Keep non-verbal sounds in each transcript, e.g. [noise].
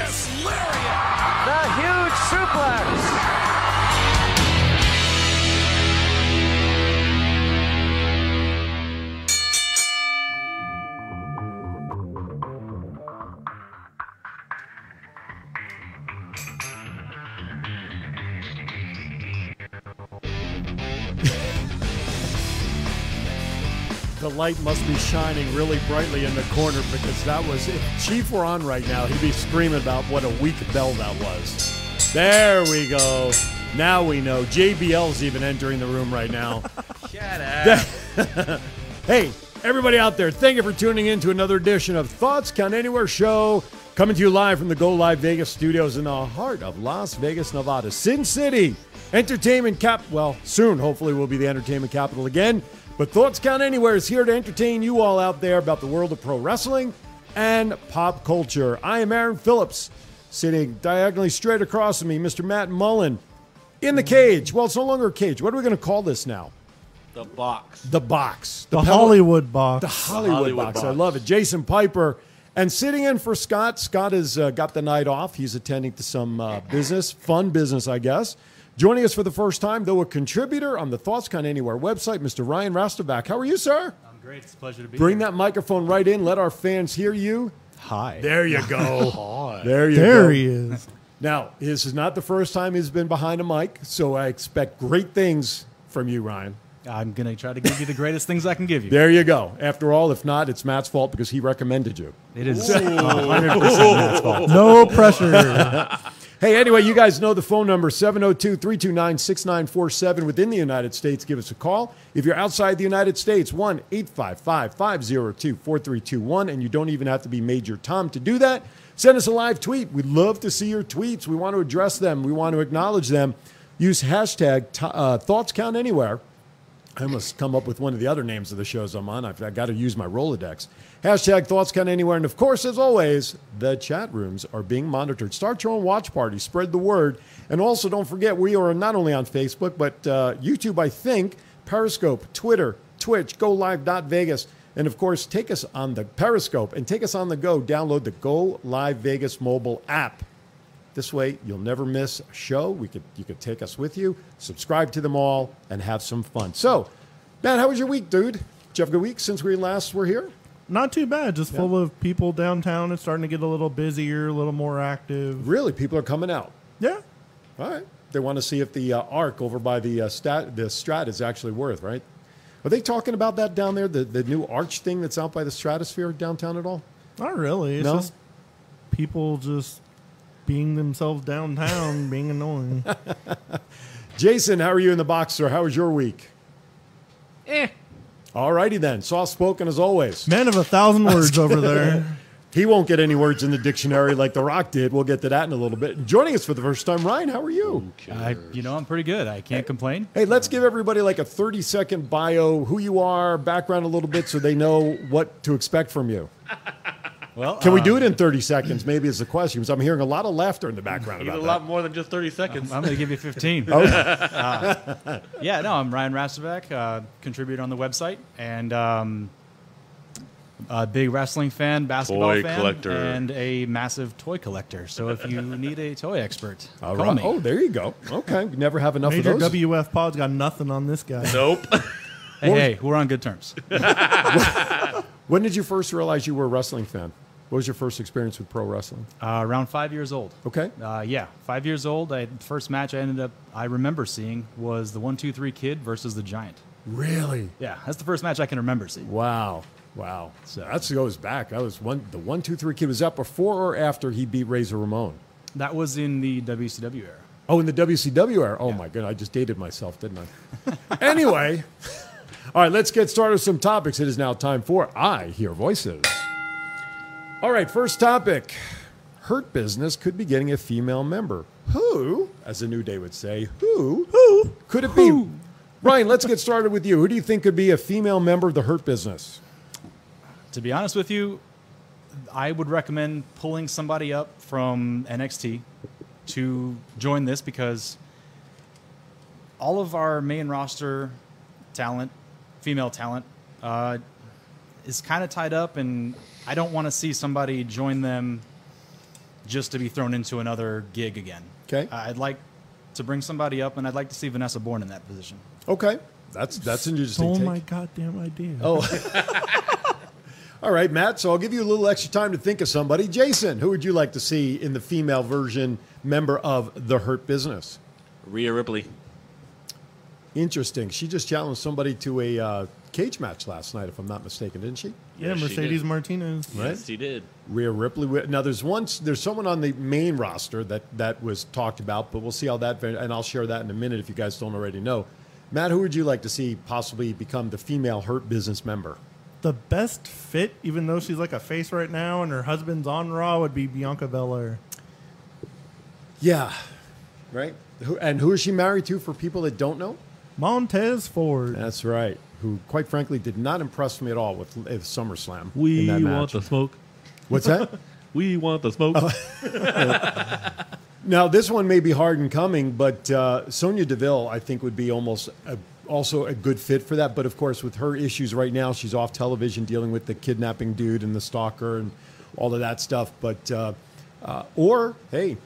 Vicious lariat. Light must be shining really brightly in the corner because that was, if Chief were on right now, he'd be screaming about what a weak bell that was. There we go. Now we know. JBL's even entering the room right now. [laughs] Shut up. [laughs] hey, everybody out there, thank you for tuning in to another edition of Thoughts Count Anywhere Show, coming to you live from the Go Live Vegas studios in the heart of Las Vegas, Nevada. Sin City, entertainment cap. Well, soon, hopefully, we'll be the entertainment capital again. But Thoughts Count Anywhere is here to entertain you all out there about the world of pro wrestling and pop culture. I am Aaron Phillips, sitting diagonally straight across from me, Mr. Matt Mullen, in the cage. Well, it's no longer a cage. What are we going to call this now? The box. The box. The Pebble- Hollywood box. the Hollywood, Hollywood box. I love it. Jason Piper. And sitting in for Scott. Scott has uh, got the night off. He's attending to some uh, business, fun business, I guess. Joining us for the first time, though, a contributor on the Thoughts Count Anywhere website, Mr. Ryan Rastovac. How are you, sir? I'm great. It's a pleasure to be here. Bring here. that microphone right in. Let our fans hear you. Hi. There you go. [laughs] Hi. there you there go. he is. [laughs] Now, this is not the first time he's been behind a mic, so I expect great things from you, Ryan. I'm going to try to give you the greatest things I can give you. There you go. After all, if not, it's Matt's fault because he recommended you. It is [laughs] 100% Matt's fault. No pressure. Hey, anyway, you guys know the phone number 702 329 6947 within the United States. Give us a call. If you're outside the United States, 1 855 502 4321. And you don't even have to be Major Tom to do that. Send us a live tweet. We'd love to see your tweets. We want to address them, we want to acknowledge them. Use hashtag uh, Thoughts Count Anywhere. I must come up with one of the other names of the shows I'm on. I've, I've got to use my Rolodex. Hashtag Thoughts Count Anywhere. And of course, as always, the chat rooms are being monitored. Start your own watch party, spread the word. And also, don't forget, we are not only on Facebook, but uh, YouTube, I think, Periscope, Twitter, Twitch, GoLive.Vegas. And of course, take us on the Periscope and take us on the go. Download the Go Live Vegas mobile app. This way, you'll never miss a show. We could, you could take us with you, subscribe to them all, and have some fun. So, Matt, how was your week, dude? Did you have a good week since we last were here? Not too bad. Just full of people downtown. It's starting to get a little busier, a little more active. Really, people are coming out. Yeah. All right. They want to see if the uh, arc over by the uh, stat, the Strat is actually worth, right? Are they talking about that down there, the, the new arch thing that's out by the Stratosphere downtown at all? Not really. It's No? just people just being themselves downtown, [laughs] being annoying. Jason, how are you in the box, sir? How was your week? Eh. All righty then. Soft spoken as always. Man of a thousand words over there. He won't get any words in the dictionary like The Rock did. We'll get to that in a little bit. Joining us for the first time, Ryan, how are you? I, you know, I'm pretty good. I can't complain. Hey, let's give everybody like a 30 second bio, who you are, background a little bit so they know what to expect from you. [laughs] Well, Can we uh, do it in 30 seconds? Maybe is the question. Because I'm hearing a lot of laughter in the background Need a about lot more than just 30 seconds. I'm going to give you 15. [laughs] Uh, yeah, no, I'm Ryan Rastovac, uh, contributor on the website, and um, a big wrestling fan, basketball Toy fan, collector. and a massive toy collector. So if you [laughs] need a toy expert. All call right. me. Oh, there you go. Okay. We never have enough Major of those. WF Pod's got nothing on this guy. nope. [laughs] hey, hey, we're on good terms. when did you first realize you were a wrestling fan? What was your first experience with pro wrestling? Uh, around five years old. Okay. Uh, yeah, five years old. I, the first match I ended up, I remember seeing was the one, two, three kid versus the giant. Really? Yeah, that's the first match I can remember seeing. Wow. Wow. So that goes back. That was one. The one, two, three kid was that before or after he beat Razor Ramon? That was in the WCW era. Oh, in the WCW era. Oh Yeah. my god, I just dated myself, didn't I? [laughs] anyway, [laughs] all right, let's get started with some topics. It is now time for I Hear Voices. All right, first topic. Hurt Business could be getting a female member. Who, as a New Day would say, who, who could it be? Ryan, let's get started with you. Who do you think could be a female member of the Hurt Business? To be honest with you, I would recommend pulling somebody up from NXT to join this because all of our main roster talent, female talent, uh, is kind of tied up, and I don't want to see somebody join them just to be thrown into another gig again. Okay. I'd like to bring somebody up, and I'd like to see Vanessa Borne in that position. Okay, that's that's an interesting Stole take. my goddamn idea. Oh. [laughs] All right, Matt. So I'll give you a little extra time to think of somebody. Jason, who would you like to see in the female version member of the Hurt Business? Rhea Ripley. Interesting. She just challenged somebody to a uh, cage match last night, if I'm not mistaken, didn't she? yeah, Yes, Mercedes did. Martinez. Yes, he did. Rhea Ripley. Now, there's once there's someone on the main roster that that was talked about, but we'll see how that. And I'll share that in a minute if you guys don't already know. Matt, who would you like to see possibly become the female Hurt Business member? The best fit, even though she's like a face right now and her husband's on Raw, would be Bianca Belair. Yeah, right. Who, and who is she married to? For people that don't know, Montez Ford. that's right. Who, quite frankly, did not impress me at all with, with SummerSlam. in We want the smoke. What's that? [laughs] We want the smoke. [laughs] Now, this one may be hard in coming, but uh, Sonya Deville, I think, would be almost a, also a good fit for that. But of course, with her issues right now, she's off television dealing with the kidnapping dude and the stalker and all of that stuff. But, uh, uh, or, hey,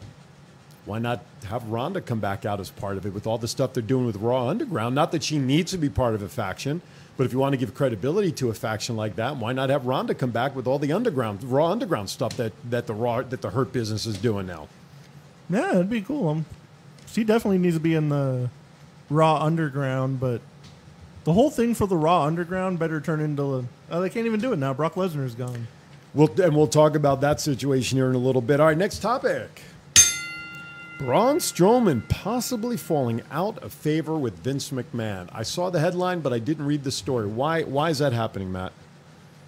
why not have Ronda come back out as part of it with all the stuff they're doing with Raw Underground? Not that she needs to be part of a faction, but if you want to give credibility to a faction like that, why not have Ronda come back with all the underground Raw Underground stuff that, that the Raw that the Hurt business is doing now? Yeah, it'd be cool. Um, she definitely needs to be in the Raw Underground, but the whole thing for the Raw Underground better turn into. Oh, they can't even do it now. Brock Lesnar's gone. We'll, and we'll talk about that situation here in a little bit. All right, next topic. Braun Strowman possibly falling out of favor with Vince McMahon. I saw the headline, but I didn't read the story. Why? Why is that happening, Matt?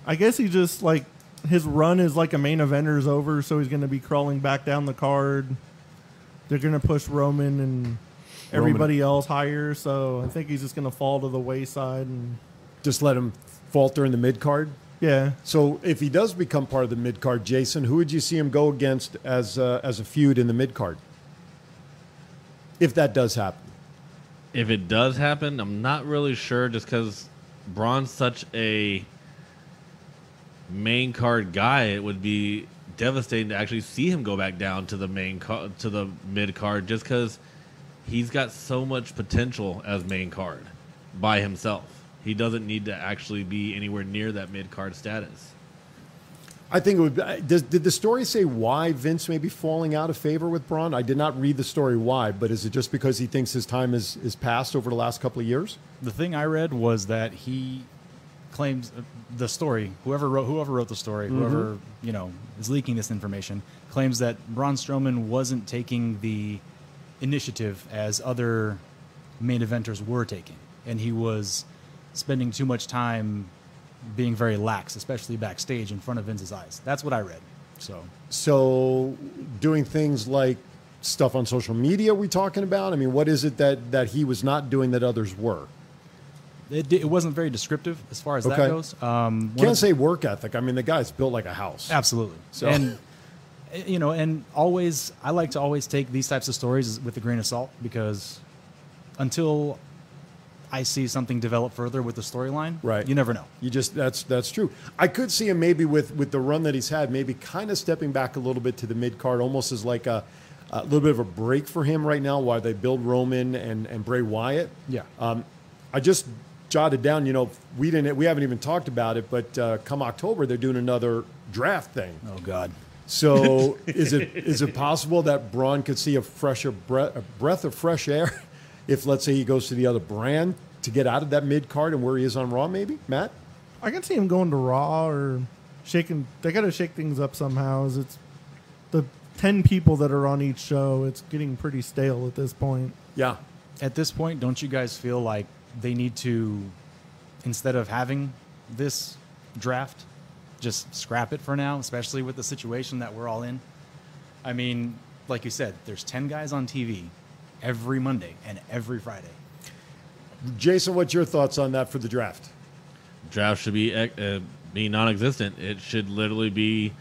I guess he just like his run is like a main eventer is over, so he's going to be crawling back down the card. They're going to push Roman and everybody else higher, so I think he's just going to fall to the wayside. And Just let him falter in the mid card. yeah, So if he does become part of the mid card, Jason, who would you see him go against as uh, as a feud in the mid card? If that does happen, if it does happen, I'm not really sure just because Braun's such a main card guy, it would be devastating to actually see him go back down to the main to the mid card just because he's got so much potential as main card by himself. He doesn't need to actually be anywhere near that mid card status. I think it would. Be, does, did the story say why Vince may be falling out of favor with Braun? I did not read the story why, but is it just because he thinks his time is is passed over the last couple of years? The thing I read was that he claims uh, the story. Whoever wrote whoever wrote the story, whoever you know is leaking this information, claims that Braun Strowman wasn't taking the initiative as other main eventers were taking, and he was spending too much time being very lax, especially backstage in front of Vince's eyes. That's what I read. So So, doing things like stuff on social media, we talking about? I mean, what is it that that he was not doing that others were? it, it wasn't very descriptive as far as that goes. Um, Can't of- say work ethic. I mean, the guy's built like a house. Absolutely. So- And uh, you know, and always I like to always take these types of stories with a grain of salt because until I see something develop further with the storyline, Right. You never know. You just that's that's true. I could see him maybe with with the run that he's had, maybe kind of stepping back a little bit to the mid card, almost as like a, a little bit of a break for him right now while they build Roman and and Bray Wyatt. Yeah. Um, I just jotted down. You know, we didn't we haven't even talked about it, but uh, come October they're doing another draft thing. Oh God. So [laughs] is it is it possible that Braun could see a fresher breath, a breath of fresh air if let's say he goes to the other brand to get out of that mid card and where he is on Raw? Maybe Matt. I can see him going to Raw or shaking. They got to shake things up somehow. As It's the ten people that are on each show. It's getting pretty stale at this point. Yeah. At this point, don't you guys feel like they need to, instead of having this draft, just scrap it for now, especially with the situation that we're all in? I mean, like you said, there's 10 guys on TV every Monday and every Friday. Jason, what's your thoughts on that for the draft? Draft should be uh, be non-existent. It should literally be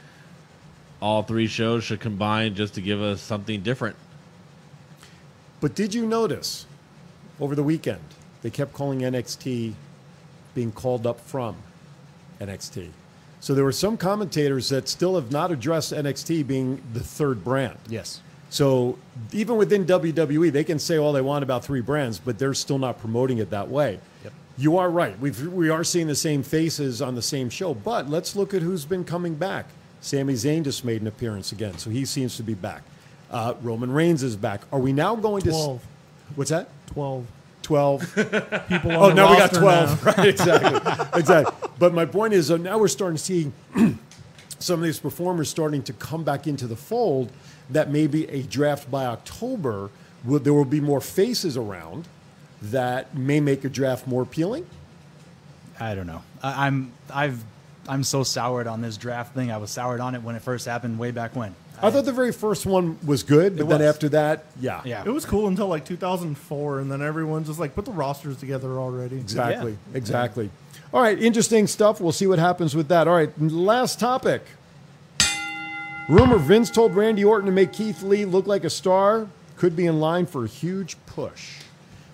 all three shows should combine just to give us something different. But did you notice over the weekend they kept calling NXT being called up from NXT? So there were some commentators that still have not addressed NXT being the third brand. Yes. So even within WWE, they can say all they want about three brands, but they're still not promoting it that way. Yep. You are right. We've, we are seeing the same faces on the same show, but let's look at who's been coming back. Sami Zayn just made an appearance again, so he seems to be back. Uh, Roman Reigns is back. Are we now going to? s- 12. What's that? 12 Twelve. [laughs] people on Oh, the now we got 12. now. [laughs] Right, exactly. exactly. But my point is, uh, now we're starting to see [clears throat] some of these performers starting to come back into the fold that maybe a draft by October, will, there will be more faces around that may make a draft more appealing. I don't know. I, I'm I've I'm so soured on this draft thing. I was soured on it when it first happened way back when. I thought the very first one was good, but It then was. after that, yeah. Yeah. It was cool until like 2004, and then everyone's just like, put the rosters together already. Exactly. Exactly. All right, interesting stuff. We'll see what happens with that. All right, last topic. Rumor Vince told Randy Orton to make Keith Lee look like a star. Could be in line for a huge push.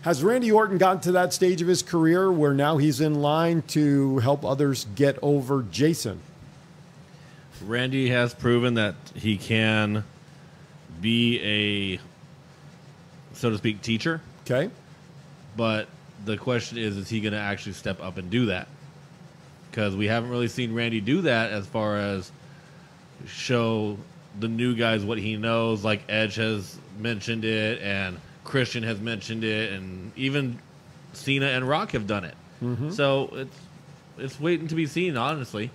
Has Randy Orton gotten to that stage of his career where now he's in line to help others get over Jason? Randy has proven that he can be a, so to speak, teacher. Okay. But the question is, is he going to actually step up and do that? Because we haven't really seen Randy do that as far as show the new guys what he knows. Like Edge has mentioned it, and Christian has mentioned it, and even Cena and Rock have done it. Mm-hmm. So it's it's waiting to be seen, honestly.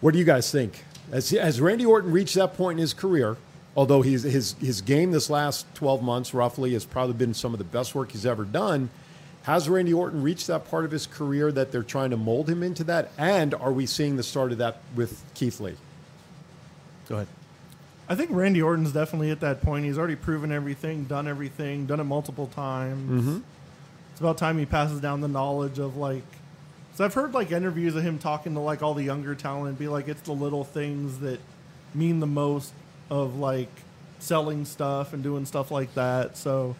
What do you guys think? Has, has Randy Orton reached that point in his career? Although he's, his his game this last twelve months roughly has probably been some of the best work he's ever done. Has Randy Orton reached that part of his career that they're trying to mold him into that? And are we seeing the start of that with Keith Lee? Go ahead. I think Randy Orton's definitely at that point. He's already proven everything, done everything, done it multiple times. Mm-hmm. It's about time he passes down the knowledge of like. So I've heard like interviews of him talking to like all the younger talent, be like, it's the little things that mean the most of like selling stuff and doing stuff like that. So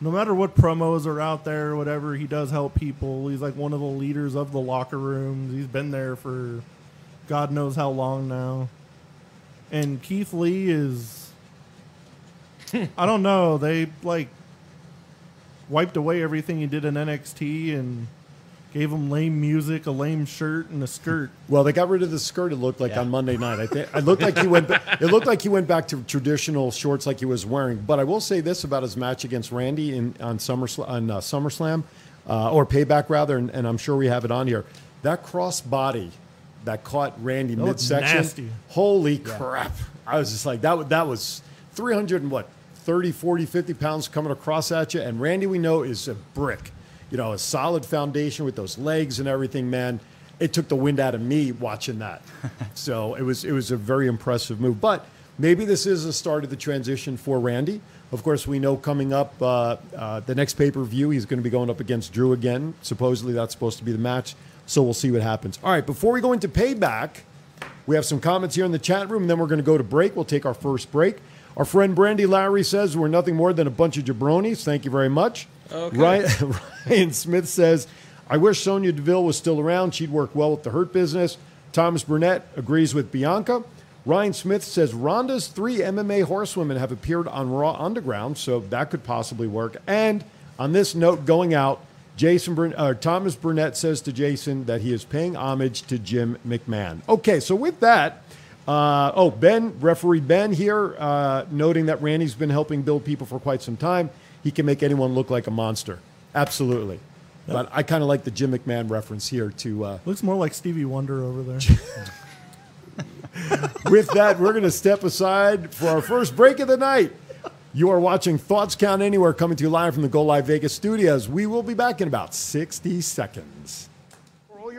no matter what promos are out there, whatever, he does help people. He's like one of the leaders of the locker rooms. He's been there for God knows how long now. And Keith Lee is I don't know, they like wiped away everything he did in NXT and gave him lame music, a lame shirt and a skirt. Well, they got rid of the skirt. It looked like Yeah. on Monday night. I think it looked like he went. ba- It looked like he went back to traditional shorts like he was wearing. But I will say this about his match against Randy in on Summer on uh, SummerSlam uh, or Payback rather, and, and I'm sure we have it on here. That cross body that caught Randy That midsection. nasty. Holy crap! I was just like that. That was 300 and what 30, 40, 50 pounds coming across at you. And Randy, we know, is a brick. You know, a solid foundation with those legs and everything, man. It took the wind out of me watching that. [laughs] so it was it was a very impressive move. But maybe this is the start of the transition for Randy. Of course, we know coming up uh, uh, the next pay per view, he's going to be going up against Drew again. Supposedly, that's supposed to be the match. So we'll see what happens. All right, before we go into payback, we have some comments here in the chat room, and then we're going to go to break. We'll take our first break. Our friend Brandy Lowry says we're nothing more than a bunch of jabronis. Thank you very much. Okay. Ryan, [laughs] Ryan Smith says, I wish Sonya Deville was still around. She'd work well with the Hurt business. Thomas Burnett agrees with Bianca. Ryan Smith says Ronda's three MMA horsewomen have appeared on Raw Underground, so that could possibly work. And on this note, going out, Jason Burn- uh, Thomas Burnett says to Jason that he is paying homage to Jim McMahon. Okay, so with that, uh, oh Ben, referee Ben here, uh, noting that Randy's been helping build people for quite some time. He can make anyone look like a monster. Absolutely. But I kind of like the Jim McMahon reference here to. Uh, Looks more like Stevie Wonder over there. [laughs] with that, we're going to step aside for our first break of the night. You are watching Thoughts Count Anywhere coming to you live from the Go Live Vegas studios. We will be back in about 60 seconds.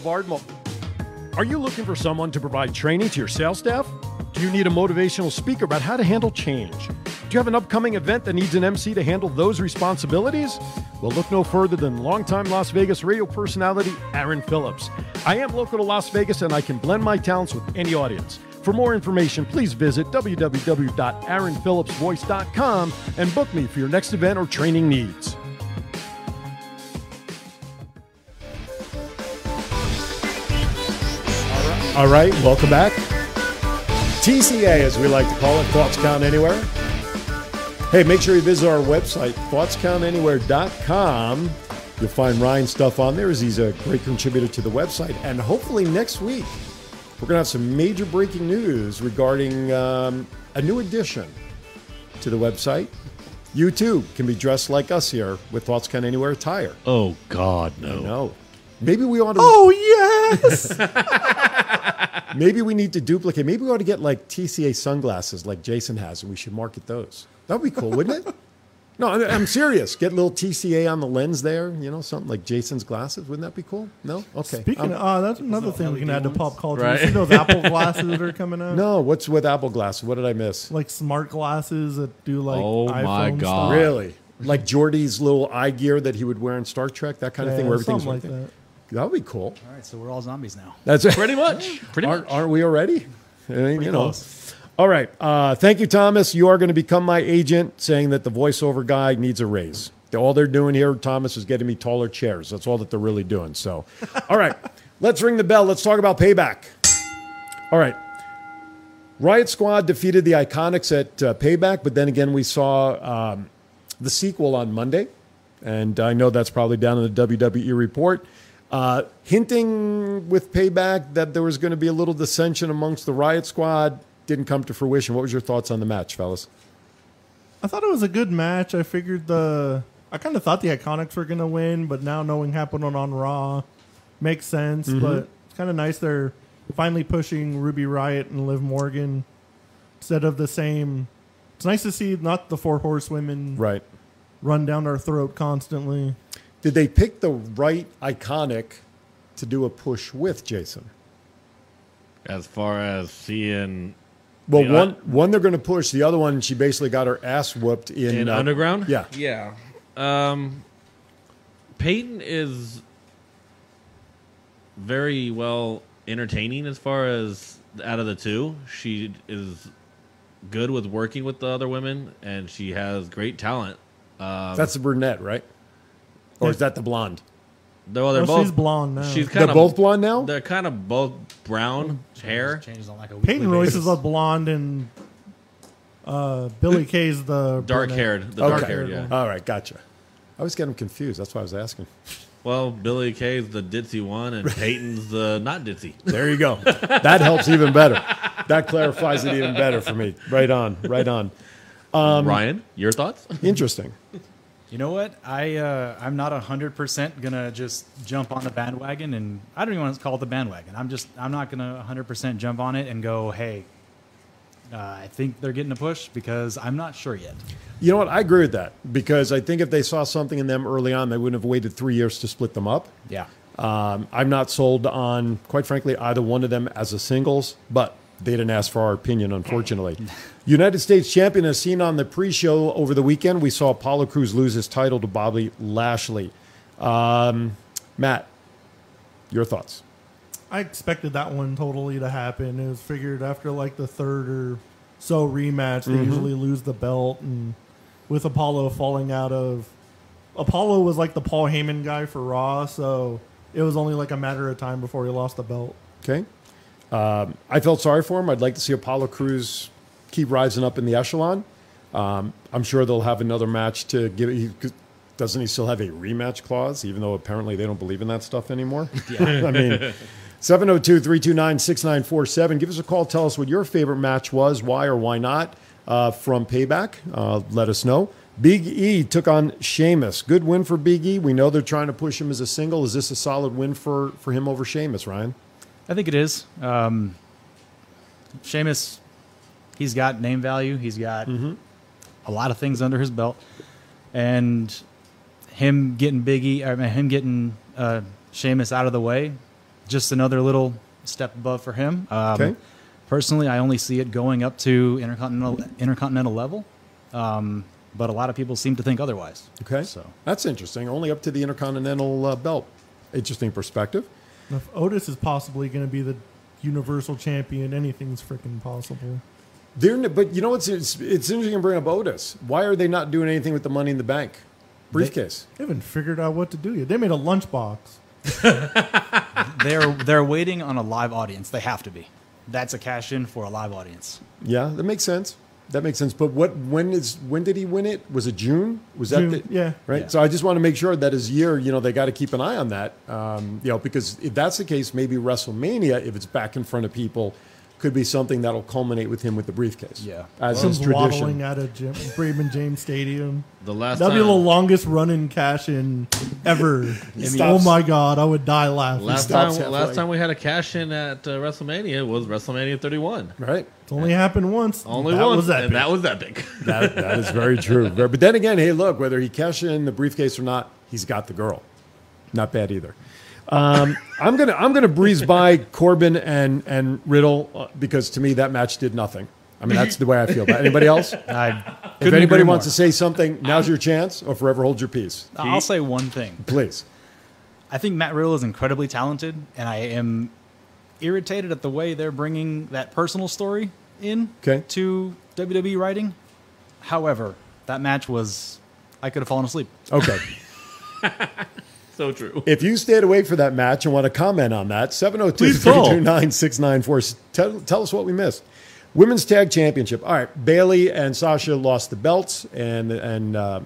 Mall. Are you looking for someone to provide training to your sales staff? Do you need a motivational speaker about how to handle change? Do you have an upcoming event that needs an MC to handle those responsibilities? Well, look no further than longtime Las Vegas radio personality Aaron Phillips. I am local to Las Vegas and I can blend my talents with any audience. For more information, please visit www.aaronphillipsvoice.com and book me for your next event or training needs. All right, welcome back. TCA, as we like to call it, Thoughts Count Anywhere. Hey, make sure you visit our website, thoughtscountanywhere.com. You'll find Ryan's stuff on there as he's a great contributor to the website. And hopefully next week, we're going to have some major breaking news regarding um, a new addition to the website. You too can be dressed like us here with Thoughts Count Anywhere attire. Oh God, no. No. Maybe we ought to. Oh yes. [laughs] Maybe we need to duplicate. Maybe we ought to get like TCA sunglasses like Jason has, and we should market those. That would be cool, wouldn't it? No, I- I'm serious. Get a little TCA on the lens there, you know, something like Jason's glasses. Wouldn't that be cool? No? Okay. Speaking Um, of, oh, that's another thing we can add to pop culture. Right. You see those Apple glasses that are coming out? [laughs] no, what's with Apple glasses? What did I miss? Like smart glasses that do like Oh, my iPhone God. stuff. Really? Like Geordi's little eye gear that he would wear in Star Trek, that kind of thing, where everything's something like that. There? That would be cool. All right, so we're all zombies now. That's it. Pretty much. Pretty aren't, much. aren't we already? I mean, you know. close. All right. Uh, thank you, Thomas. You are going to become my agent, saying that the voiceover guy needs a raise. All they're doing here, Thomas, is getting me taller chairs. That's all that they're really doing. So, [laughs] all right. Let's ring the bell. Let's talk about payback. All right. Riot Squad defeated the Iconics at uh, Payback, but then again, we saw um, the sequel on Monday, and I know that's probably down in the WWE report, uh, hinting with Payback that there was going to be a little dissension amongst the Riot Squad. Didn't come to fruition. What was your thoughts on the match, fellas? I thought it was a good match. I figured the I kind of thought the Iconics were gonna win, but now knowing happened on on Raw makes sense. Mm-hmm. But it's kind of nice they're finally pushing Ruby Riott and Liv Morgan instead of the same. It's nice to see not the four horsewomen Right. run down our throat constantly. Did they pick the right Iconic to do a push with Jason? As far as seeing Well, Yeah. one one they're going to push. The other one, she basically got her ass whooped in, in uh, underground, Yeah. yeah. Um, Peyton is very well entertaining as far as out of the two. She is good with working with the other women, and she has great talent. Um, That's the brunette, right? Or is that the blonde? they're, well, they're Well, both. she's blonde now. She's They're kind of both blonde now. They're kind of both brown hair. Changes on like a weekly Peyton Royce basis. is a [laughs] blonde and uh, Billie Kay's the Dark brunette. haired, the Okay. dark haired, yeah. All right, gotcha. I was getting confused. That's why I was asking. Well, Billie Kay's the ditzy one, and [laughs] Peyton's the not ditzy. There you go. that helps even better. That clarifies it even better for me. Right on. Right on. Um, Ryan, your thoughts? Interesting. You know what? I uh, I'm not hundred percent gonna just jump on the bandwagon, and I don't even want to call it the bandwagon. I'm just I'm not gonna hundred percent jump on it and go, hey, uh, I think they're getting a push because I'm not sure yet. You know what? I agree with that because I think if they saw something in them early on, they wouldn't have waited three years to split them up. Yeah. Um, I'm not sold on, quite frankly, either one of them as a singles, but they didn't ask for our opinion, unfortunately. United States champion as seen on the pre-show over the weekend. We saw Apollo Crews lose his title to Bobby Lashley. Um, Matt, your thoughts? I expected that one totally to happen. It was figured after like the third or so rematch, they usually lose the belt, and with Apollo falling out of Apollo was like the Paul Heyman guy for Raw, so it was only like a matter of time before he lost the belt. Okay. Um, I felt sorry for him. I'd like to see Apollo Crews keep rising up in the echelon. Um, I'm sure they'll have another match to give. He, doesn't he still have a rematch clause, even though apparently they don't believe in that stuff anymore? [laughs] Yeah. [laughs] I mean, 702 329 6947. Give us a call. Tell us what your favorite match was, why or why not, uh, from Payback. Uh, let us know. Big E took on Sheamus. Good win for Big E. We know they're trying to push him as a single. Is this a solid win for, for him over Sheamus, Ryan? I think it is. Um, Sheamus, he's got name value. He's got a lot of things under his belt, and him getting Biggie, I mean, him getting uh, Sheamus out of the way, just another little step above for him. Um, Okay. Personally, I only see it going up to intercontinental intercontinental level, um, but a lot of people seem to think otherwise. Okay. So That's interesting. Only up to the Intercontinental uh, belt. Interesting perspective. If Otis is possibly going to be the Universal Champion, anything's freaking possible. They're, but you know what's it's, it's interesting to bring up Otis. Why are they not doing anything with the money in the bank briefcase? They haven't figured out what to do yet. They made a lunchbox. [laughs] they're they're waiting on a live audience. They have to be. That's a cash in for a live audience. yeah, that makes sense. That makes sense. But what? When is? When did he win it? Was it June? Was that June, the, yeah. Right. Yeah. So I just want to make sure that his year. You know, they got to keep an eye on that. Um, you know, because if that's the case, maybe WrestleMania, if it's back in front of people, could be something that'll culminate with him with the briefcase. Yeah. as Some is waddling tradition. out of Jim, Raymond James Stadium. The last That'd time, be the longest running cash in ever. oh stops- my god, I would die laughing. last stops time, halfway. last time we had a cash in at uh, WrestleMania was WrestleMania 31. Right. It's only happened once. Only that one, Was epic. and that was epic. [laughs] That, that is very true. But then again, hey, look, whether he cash in the briefcase or not, he's got the girl. Not bad either. Um, I'm gonna I'm gonna breeze by Corbin and and Riddle uh, because to me that match did nothing. I mean that's the way I feel. But anybody else? [laughs] If anybody wants to say something, now's your chance, or forever hold your peace. I'll say one thing. Please. I think Matt Riddle is incredibly talented, and I am irritated at the way they're bringing that personal story in Okay. to WWE writing. However, that match was I could have fallen asleep. Okay. [laughs] so true. [laughs] If you stayed awake for that match and want to comment on that, 702 Please call. 329 694. Tell tell us what we missed. Women's Tag Championship. All right. Bayley and Sasha lost the belts, and, and uh,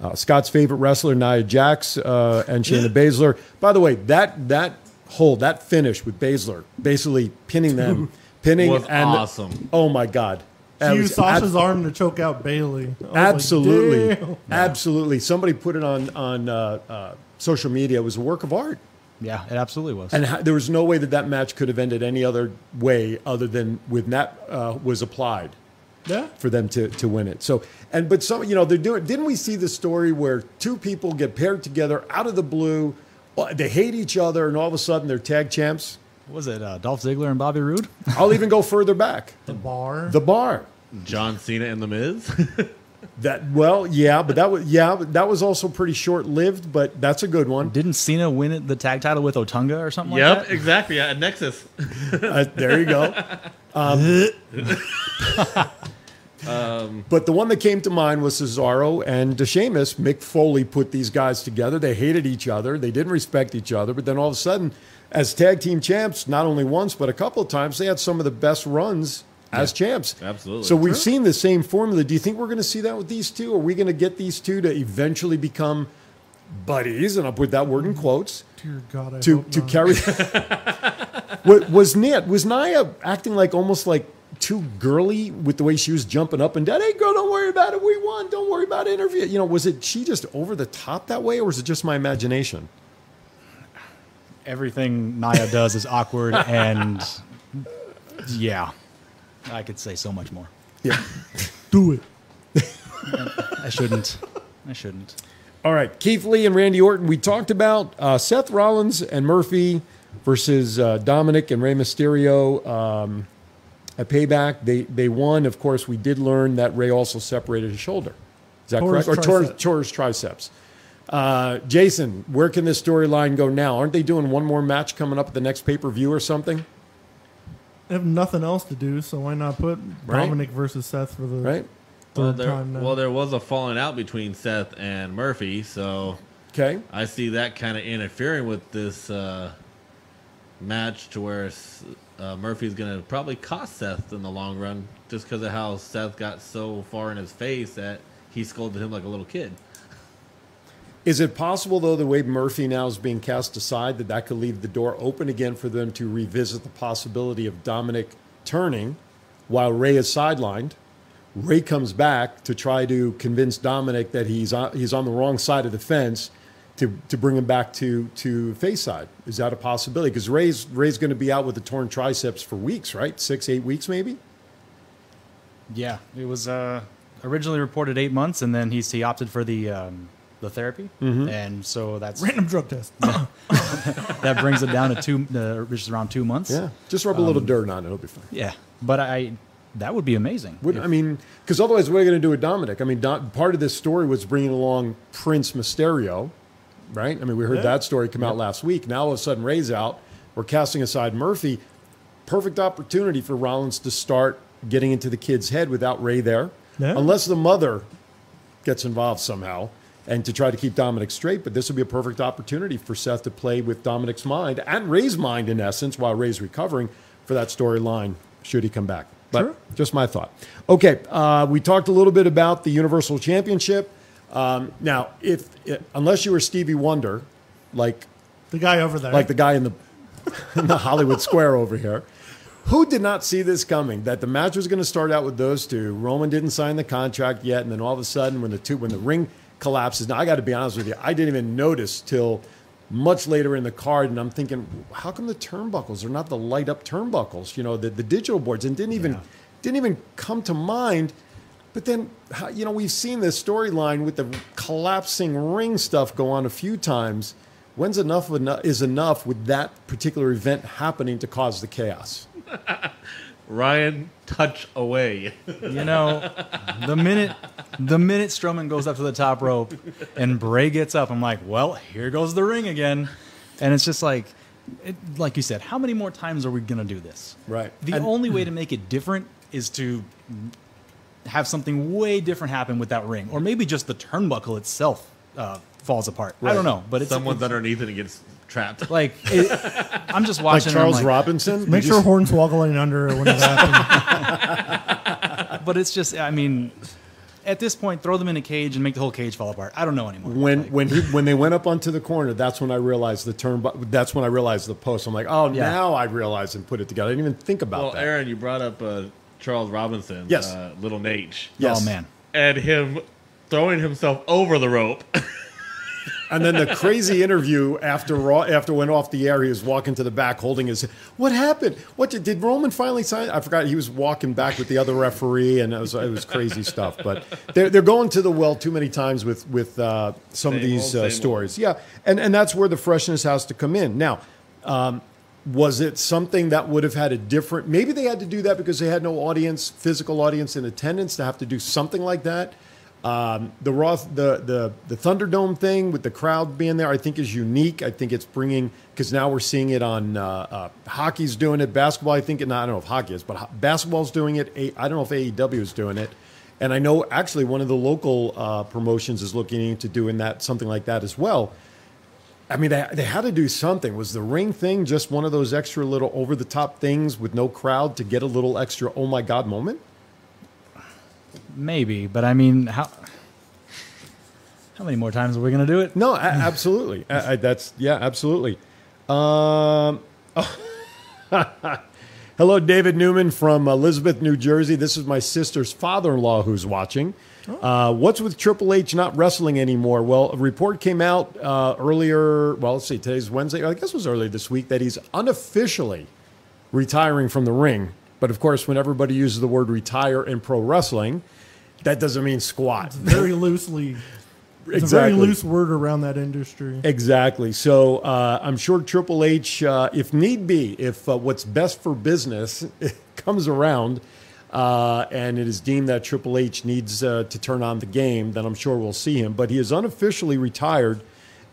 uh, Scott's favorite wrestler, Nia Jax, uh, and Shayna [gasps] Baszler. By the way, that, that hold, that finish with Baszler, basically pinning them, [laughs] pinning Was and awesome. Oh, my God. That She used Sasha's ab- arm to choke out Bayley. I was like, Absolutely, "Damn." absolutely. Somebody put it on on uh, uh, social media. It was a work of art. Yeah, it absolutely was. And ha- there was no way that that match could have ended any other way other than with that uh, was applied Yeah. for them to, to win it. So and but some you know they're doing. Didn't we see the story where two people get paired together out of the blue? uh, They hate each other, and all of a sudden they're tag champs. What was it uh, Dolph Ziggler and Bobby Roode? [laughs] I'll even go further back. The bar. The bar. John Cena and The Miz. [laughs] That well, yeah, but that was yeah, but that was also pretty short lived. But that's a good one. Didn't Cena win it, the tag title with Otunga or something yep, like that? Yep, exactly. Yeah, at Nexus. [laughs] Uh, there you go. Um, but the one that came to mind was Cesaro and Sheamus. Mick Foley put these guys together. They hated each other. They didn't respect each other. But then all of a sudden, as tag team champs, not only once but a couple of times, they had some of the best runs as champs. absolutely. So we've seen the same formula. Do you think we're going to see that with these two? Are we going to get these two to eventually become buddies? And I'll put that word in mm. quotes Dear God, I to hope to not. carry. [laughs] was, was Nia was Nia acting like almost like too girly with the way she was jumping up and down? Hey, girl, don't worry about it. We won. Don't worry about it. Interview. You know, was it she just over the top that way, or was it just my imagination? Everything Nia does is awkward, [laughs] and yeah, I could say so much more. Yeah. [laughs] Do it. I shouldn't. I shouldn't. All right, Keith Lee and Randy Orton. We talked about uh, Seth Rollins and Murphy versus uh, Dominik and Rey Mysterio um, at Payback. They they won. Of course, we did learn that Rey also separated his shoulder. Is that Tore his correct? Or tore, tricep. tore his triceps. Uh, Jason, where can this storyline go now? Aren't they doing one more match coming up at the next pay per view or something? They have nothing else to do, so why not put Right. Dominik versus Seth for the Right? well, third there, time now? well, there was a falling out between Seth and Murphy, so Okay. I see that kind of interfering with this uh, match to where s- uh, Murphy's going to probably cost Seth in the long run just because of how Seth got so far in his face that he scolded him like a little kid. Is it possible, though, the way Murphy now is being cast aside, that that could leave the door open again for them to revisit the possibility of Dominik turning while Rey is sidelined? Rey comes back to try to convince Dominik that he's on, he's on the wrong side of the fence to, to bring him back to, to face side. Is that a possibility? Because Rey's, Rey's going to be out with the torn triceps for weeks, right? Six, eight weeks, maybe? Yeah, it was uh, originally reported eight months, and then he's he opted for the um, the therapy, and so that's Random drug test. [laughs] that brings it down to two, uh, which is around two months. Yeah, just rub a little dirt on it; it'll be fine. yeah. But I, that would be amazing. Would, If- I mean, because otherwise, what are you going to do with Dominik? I mean, Dom, part of this story was bringing along Prince Mysterio, right? I mean, we heard Yeah. that story come out last week. Now, all of a sudden, Rey's out. We're casting aside Murphy. Perfect opportunity for Rollins to start getting into the kid's head without Rey there, Yeah. unless the mother gets involved somehow. And to try to keep Dominik straight, but this would be a perfect opportunity for Seth to play with Dominik's mind and Rey's mind, in essence, while Rey's recovering for that storyline. Should he come back? But Sure. just my thought. Okay, uh, we talked a little bit about the Universal Championship. Um, now, if unless you were Stevie Wonder, like the guy over there. like the guy in the [laughs] in the Hollywood Square over here, who did not see this coming? That the match was going to start out with those two. Roman didn't sign the contract yet, and then all of a sudden, when the two when the ring collapses, now I got to be honest with you, I didn't even notice till much later in the card, and I'm thinking, how come the turnbuckles are not the light up turnbuckles? You know, the, the digital boards, and didn't even didn't even come to mind. But then, you know, we've seen this storyline with the collapsing ring stuff go on a few times. When's enough enough is enough with that particular event happening to cause the chaos? [laughs] Ryan, touch away. [laughs] You know, the minute the minute Strowman goes up to the top rope and Bray gets up, I'm like, well, here goes the ring again, and it's just like, it, like you said, how many more times are we gonna do this? Right. The And- only way to make it different is to have something way different happen with that ring, or maybe just the turnbuckle itself uh, falls apart. I don't know, but it's Someone's it's, underneath it and gets trapped. like it, I'm just watching. and I'm Charles like, Robinson? Make sure just- Hornswoggling under when it happens. [laughs] but it's just, I mean, at this point, throw them in a cage and make the whole cage fall apart. I don't know anymore. when Like, when he when they went up onto the corner, that's when I realized the turn. But that's when I realized the post. I'm like, oh, Yeah. now I realize and put it together. I didn't even think about Well, that. Aaron, you brought up uh, Charles Robinson, Yes. uh, Little Nate, Yes. oh man, and him throwing himself over the rope. [laughs] And then the crazy interview after Raw, after went off the air, he was walking to the back holding his. What happened? What did, did Roman finally sign? I forgot. He was walking back with the other referee, and it was it was crazy stuff. But they're they're going to the well too many times with with uh, some of these old, uh, same stories. Yeah, and and that's where the freshness has to come in. Now, um, was it something that would have had a different? Maybe they had to do that because they had no audience, physical audience in attendance to have to do something like that. Um, the Raw, the the the Thunderdome thing with the crowd being there, I think is unique. I think it's bringing because now we're seeing it on uh, uh, hockey's doing it, basketball. I think, and I don't know if hockey is, but ho- basketball's doing it. I don't know if AEW is doing it, and I know actually one of the local uh, promotions is looking into doing that something like that as well. I mean, they, they had to do something. Was the ring thing just one of those extra little over the top things with no crowd to get a little extra oh my god moment? Maybe, but I mean, how how many more times are we gonna do it? No, a- absolutely. [laughs] I, I, that's yeah, absolutely. Um, [laughs] hello, David Newman from Elizabeth, New Jersey. This is my sister's father-in-law who's watching. Uh, what's with Triple H not wrestling anymore? Well, a report came out uh, earlier. Well, let's see. Today's Wednesday. I guess it was earlier this week that he's unofficially retiring from the ring. But of course, when everybody uses the word retire in pro wrestling, that doesn't mean squat. Very loosely. It's a very loose word around that industry. Exactly. So uh, I'm sure Triple H, uh, if need be, if uh, what's best for business [laughs] comes around uh, and it is deemed that Triple H needs uh, to turn on the game, then I'm sure we'll see him. But he is unofficially retired.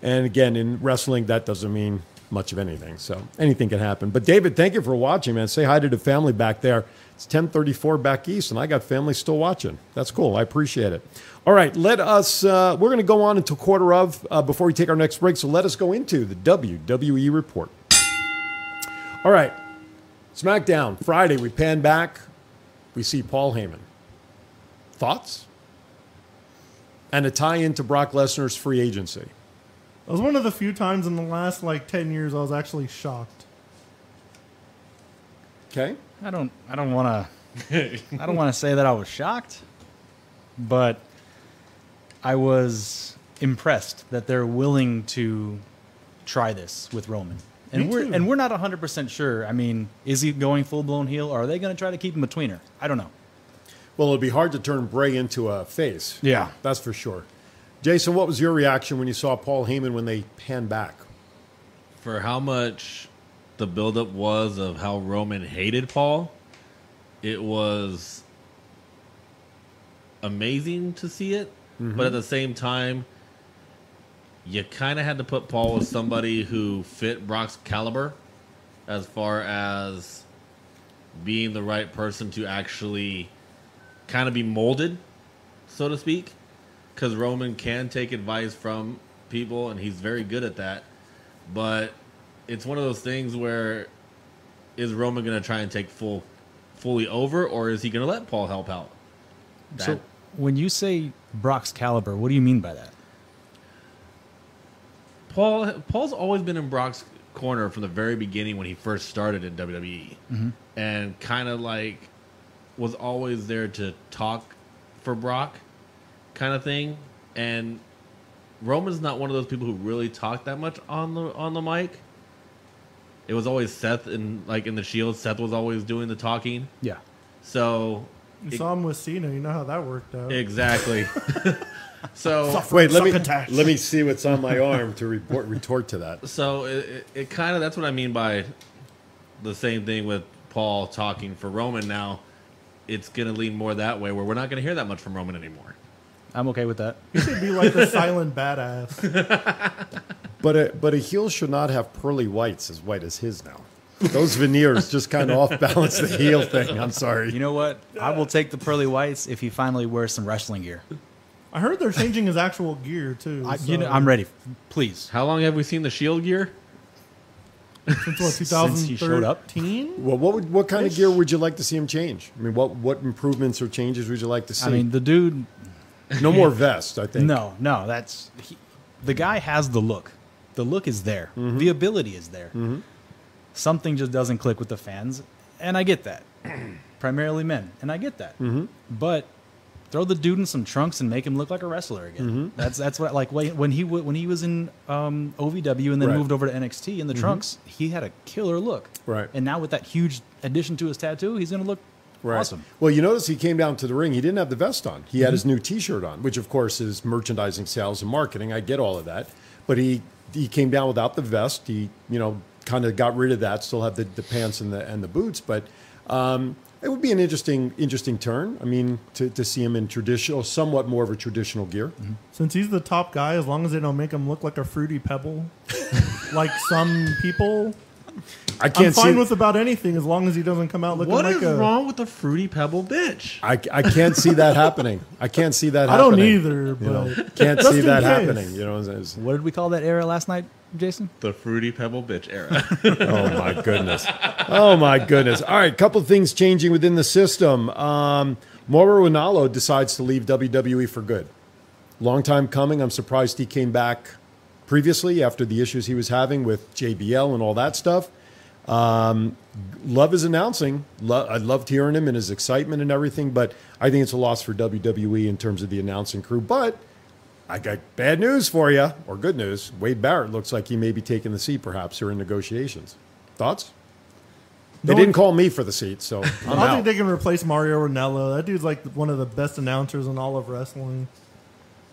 And again, in wrestling, that doesn't mean much of anything. So anything can happen. But David, thank you for watching, man. Say hi to the family back there. It's 1034 back east, and I got family still watching. That's cool. I appreciate it. All right, let us, uh, we're going to go on until quarter of uh, before we take our next break. So let us go into the WWE report. All right, SmackDown, Friday, we pan back. We see Paul Heyman. Thoughts? And a tie into Brock Lesnar's free agency. It was one of the few times in the last like ten years I was actually shocked. Okay? I don't. I don't want to. I don't want to say that I was shocked, but I was impressed that they're willing to try this with Roman. And Me we're too. and we're not 100% sure. I mean, is he going full blown heel or are they going to try to keep him a tweener? I don't know. Well, it'd be hard to turn Bray into a face. Yeah. That's for sure. Jason, what was your reaction when you saw Paul Heyman when they panned back? for how much the buildup was of how Roman hated Paul, it was amazing to see it. Mm-hmm. But at the same time, you kind of had to put Paul with somebody who fit Brock's caliber as far as being the right person to actually kind of be molded, so to speak. Because Roman can take advice from people, and he's very good at that but it's one of those things where is Roman going to try and take full fully over or is he going to let Paul help out? So when you say Brock's caliber, what do you mean by that? Paul Paul's always been in Brock's corner from the very beginning when he first started in WWE. Mm-hmm. And kind of like was always there to talk for Brock kind of thing and Roman's not one of those people who really talk that much on the on the mic. It was always Seth and like in the Shield. Seth was always doing the talking. Yeah. So You it- saw him with Cena. You know how that worked out. exactly. [laughs] [laughs] so Wait, let me Succotash. let me see what's on my arm to report [laughs] retort to that. so it, it, it kind of that's what I mean by the same thing with Paul talking for Roman. Now it's gonna lean more that way, where we're not gonna hear that much from Roman anymore. I'm okay with that. He should be like the silent badass. But a, but a heel should not have pearly whites as white as his now. Those veneers just kind of off balance the heel thing. I'm sorry. You know what? I will take the pearly whites if he finally wears some wrestling gear. I heard they're changing his actual gear too. I, so- you know, I'm ready. Please. How long have we seen the Shield gear? Since what, [laughs] Since he showed up? 2013? Well, what would, what kind of gear would you like to see him change? I mean, what what improvements or changes would you like to see? I mean, the dude. no more [laughs] vest. I think. No, no, that's he, the guy has the look. The look is there. Mm-hmm. The ability is there. Mm-hmm. Something just doesn't click with the fans, and I get that. [clears throat] Primarily men, and I get that. Mm-hmm. But throw the dude in some trunks and make him look like a wrestler again. That's that's what like when he when he was in um, OVW and then Right. moved over to NXT in the trunks, he had a killer look. Right. And now with that huge addition to his tattoo, he's gonna look Right. awesome. Well, you notice he came down to the ring. He didn't have the vest on. He had his new T-shirt on, which of course is merchandising, sales, and marketing. I get all of that, but he he came down without the vest. He you know kind of got rid of that. Still have the, the pants and the and the boots, but um, it would be an interesting interesting turn. I mean, to, to see him in traditional, somewhat more of a traditional gear. Since he's the top guy, as long as they don't make him look like a fruity pebble, [laughs] like some people, I I'm can't fine see. with about anything as long as he doesn't come out looking What like is a. wrong with the fruity pebble bitch? I, I can't see that happening. I can't see that. Happening. [laughs] I don't either, but You know, can't see that case. happening. You know, it's- What did we call that era last night, Jason? The fruity pebble bitch era. [laughs] Oh my goodness. Oh my goodness. All right, couple of things changing within the system. Um, Mauro Ranallo decides to leave WWE for good. Long time coming. I'm surprised he came back previously after the issues he was having with JBL and all that stuff. Um, love is announcing. Lo- I loved hearing him and his excitement and everything, but I think it's a loss for WWE in terms of the announcing crew. But I got bad news for you, or good news. Wade Barrett looks like he may be taking the seat, perhaps, or in negotiations. Thoughts? They No didn't one- call me for the seat, so [laughs] I I'm don't out. think they can replace Mario Ranallo. That dude's like one of the best announcers in all of wrestling.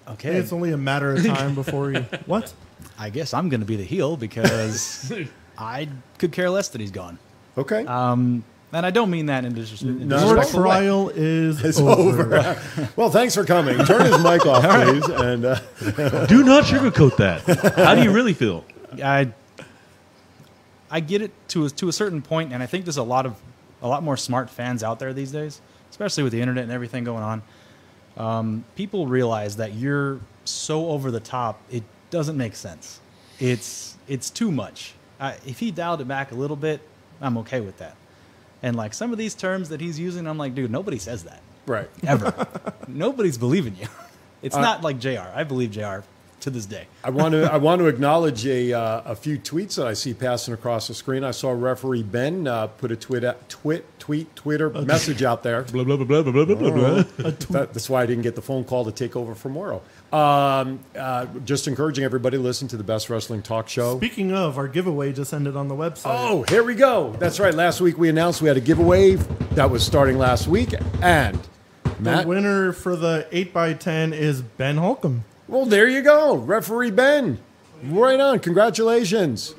I think Okay. it's only a matter of time before he. [laughs] What? I guess I'm going to be the heel because [laughs] I could care less that he's gone. okay. Um, and I don't mean that in dis- in No. Your Your disrespectful way. trial is it's over. over. [laughs] well, thanks for coming. Turn his mic off, please. And uh, Do not sugarcoat that. How do you really feel? I I get it to a, to a certain point, and I think there's a lot of a lot more smart fans out there these days, especially with the internet and everything going on. Um, people realize that you're so over the top, it doesn't make sense. It's it's too much. Uh, if he dialed it back a little bit, I'm okay with that. And like some of these terms that he's using, I'm like, dude, nobody says that right. ever. [laughs] Nobody's believing you. [laughs] It's not like Jr. I believe Jr. to this day. I want to I want to acknowledge a uh, a few tweets that I see passing across the screen. I saw referee Ben uh, put a tweet twit tweet Twitter message out there. [laughs] Blah blah blah blah blah blah blah. blah. That, that's why I didn't get the phone call to take over for Mauro. Um, uh, just encouraging everybody to listen to the best wrestling talk show. Speaking of, our giveaway just ended on the website. Oh, here we go. That's right. Last week we announced we had a giveaway that was starting last week, and the winner for the 8x10 is Ben Holcomb. Well, there you go. Referee Ben. Right on. Congratulations.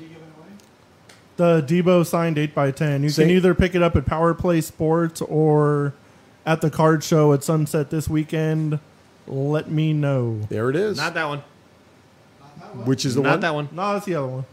The Debo signed eight by ten. You Say- can either pick it up at Power Play Sports or at the card show at Sunset this weekend. Let me know. There it is. Not that one. Which is the one? Not one? that one. No, it's the other one.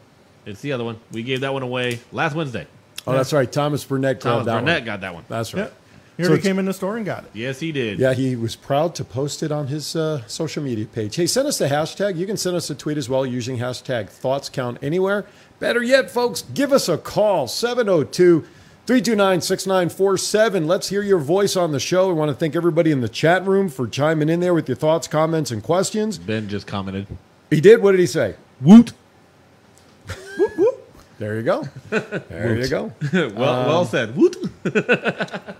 It's the other one. We gave that one away last Wednesday. Oh, that's right. Thomas Burnett Thomas grabbed that Burnett one. got that one. That's right. Yep. He So already it's- came in the store and got it. Yes, he did. Yeah, he was proud to post it on his uh, social media page. Hey, send us the hashtag. You can send us a tweet as well using hashtag thoughts count anywhere. Better yet, folks, give us a call 702 329 6947. Let's hear your voice on the show. We want to thank everybody in the chat room for chiming in there with your thoughts, comments, and questions. Ben just commented. He did. What did he say? Woot. There you go. There you go. [laughs] well, well said. Woot. [laughs]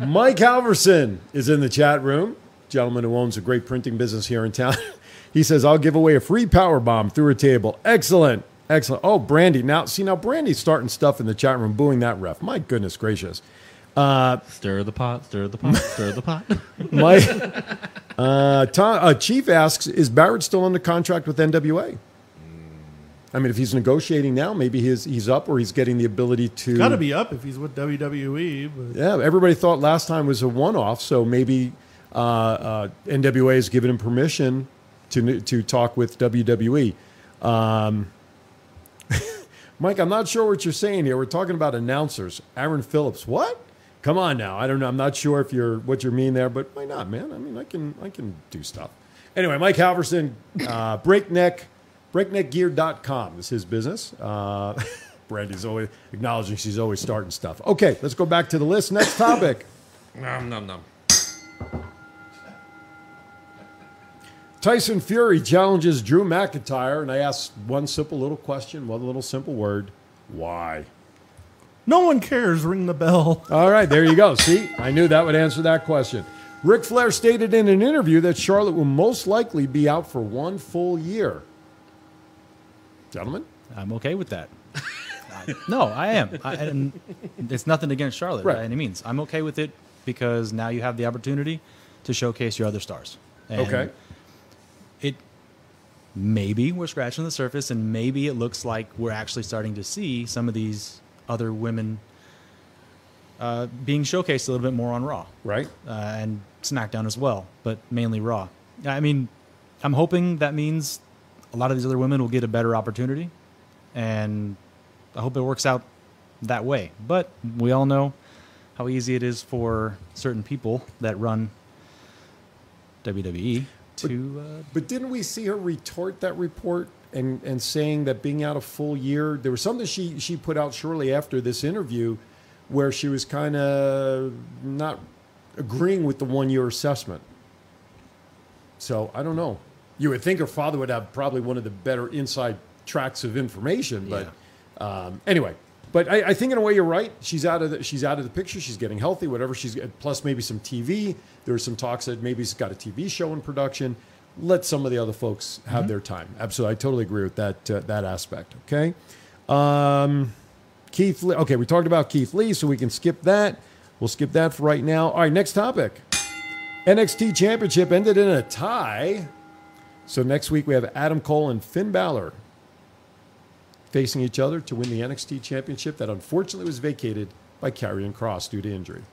Mike Halverson is in the chat room, gentleman who owns a great printing business here in town. [laughs] he says, I'll give away a free power bomb through a table. Excellent. Excellent. Oh, Brandy. Now, see, now Brandy's starting stuff in the chat room, booing that ref. My goodness gracious. Stir the pot. Stir the pot. stir the pot. Mike, uh, Tom, uh, Chief asks, is Barrett still under contract with NWA? I mean, if he's negotiating now, maybe he's, he's up or he's getting the ability to. Got to be up if he's with WWE. But Yeah, everybody thought last time was a one-off, so maybe uh, uh, NWA has given him permission to to talk with WWE. Um, [laughs] Mike, I'm not sure what you're saying here. We're talking about announcers. Aaron Phillips, what? Come on now. I don't know. I'm not sure if you're what you mean there, but why not, man? I mean, I can I can do stuff. Anyway, Mike Halverson, uh, breakneck breakneckgear.com is his business. Uh, [laughs] Brandy's always acknowledging she's always starting stuff. Okay, let's go back to the list. Next topic. [clears throat] nom nom nom. Tyson Fury challenges Drew McIntyre, and I ask one simple little question, one little simple word. Why? no one cares. Ring the bell. All right, there you go. See, I knew that would answer that question. Ric Flair stated in an interview that Charlotte will most likely be out for one full year. Gentlemen? I'm okay with that. I- [laughs] no, I am. I, and it's nothing against Charlotte Right. by any means. I'm okay with it because now you have the opportunity to showcase your other stars. And Okay. It maybe we're scratching the surface, and maybe it looks like we're actually starting to see some of these other women uh, being showcased a little bit more on Raw Right? uh, and SmackDown as well, but mainly Raw. I mean, I'm hoping that means a lot of these other women will get a better opportunity, and I hope it works out that way. But we all know how easy it is for certain people that run WWE to. Uh, But didn't we see her retort that report and, and saying that being out a full year, there was something she, she put out shortly after this interview where she was kind of not agreeing with the one year assessment. So I don't know. You would think her father would have probably one of the better inside tracks of information, but um, anyway. But I, I think in a way you're right. She's out of the, she's out of the picture. She's getting healthy. Whatever she's plus maybe some TV. There was some talks that maybe she's got a TV show in production. Let some of the other folks have their time. Absolutely, I totally agree with that uh, that aspect. Okay, um, Keith. Lee. Okay, we talked about Keith Lee, so we can skip that. We'll skip that for right now. All right, next topic. NXT Championship ended in a tie. So next week we have Adam Cole and Finn Balor facing each other to win the NXT Championship that unfortunately was vacated by Karrion Cross due to injury.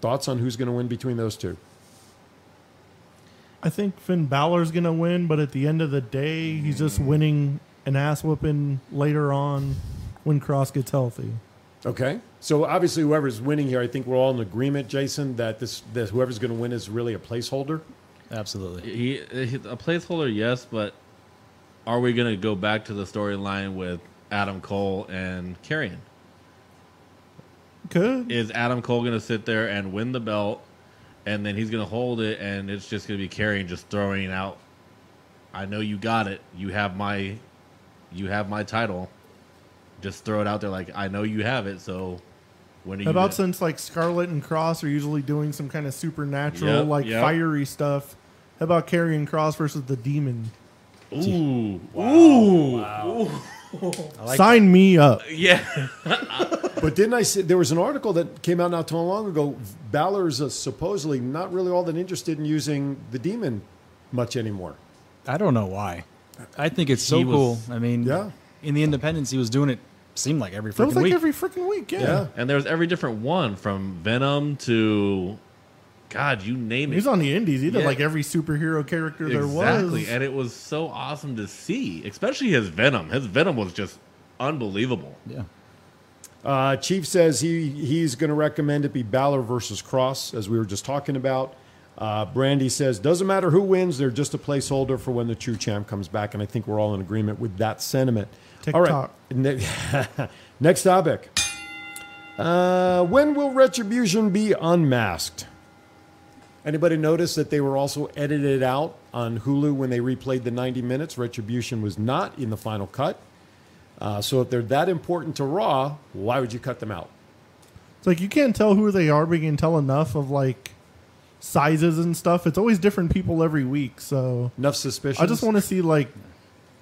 Thoughts on who's going to win between those two? I think Finn Balor's gonna win, but at the end of the day, he's just winning an ass whooping later on when Cross gets healthy. Okay. So obviously whoever's winning here, I think we're all in agreement, Jason, that this that whoever's going to win is really a placeholder. Absolutely. He, he a placeholder, yes, but are we going to go back to the storyline with Adam Cole and Karrion? Could Is Adam Cole going to sit there and win the belt, and then he's going to hold it, and it's just going to be Karrion just throwing out, "I know you got it. You have my, you have my title. Just throw it out there like I know you have it. So when are How about gonna- since like Scarlett and Cross are usually doing some kind of supernatural, Yep, like yep. fiery stuff? How about Karrion Cross versus the Demon? Ooh, ooh, Sign me up. [laughs] yeah. But didn't I say there was an article that came out not too long ago? Balor's uh, supposedly not really all that interested in using the demon much anymore. I don't know why. I think it's so He was- cool. I mean, Yeah. in the Independence, he was doing it. Seemed like every freaking week. It was like week. every freaking week. Yeah. Yeah. And there was every different one from Venom to, God, you name it. He's on the indies. He did Yeah. like every superhero character there was. exactly, and it was so awesome to see, especially his Venom. His Venom was just unbelievable. yeah. Uh, Chief says he he's going to recommend it be Balor versus Cross, as we were just talking about. Uh, Brandy says doesn't matter who wins; they're just a placeholder for when the true champ comes back, and I think we're all in agreement with that sentiment. All right, TikTok. Ne- [laughs] next topic. Uh, when will Retribution be unmasked? Anybody notice that they were also edited out on Hulu when they replayed the 90 minutes? Retribution was not in the final cut. Uh, so if they're that important to Raw, why would you cut them out? It's like you can't tell who they are, but you can tell enough of like sizes and stuff. It's always different people every week. So Enough suspicion. I just want to see like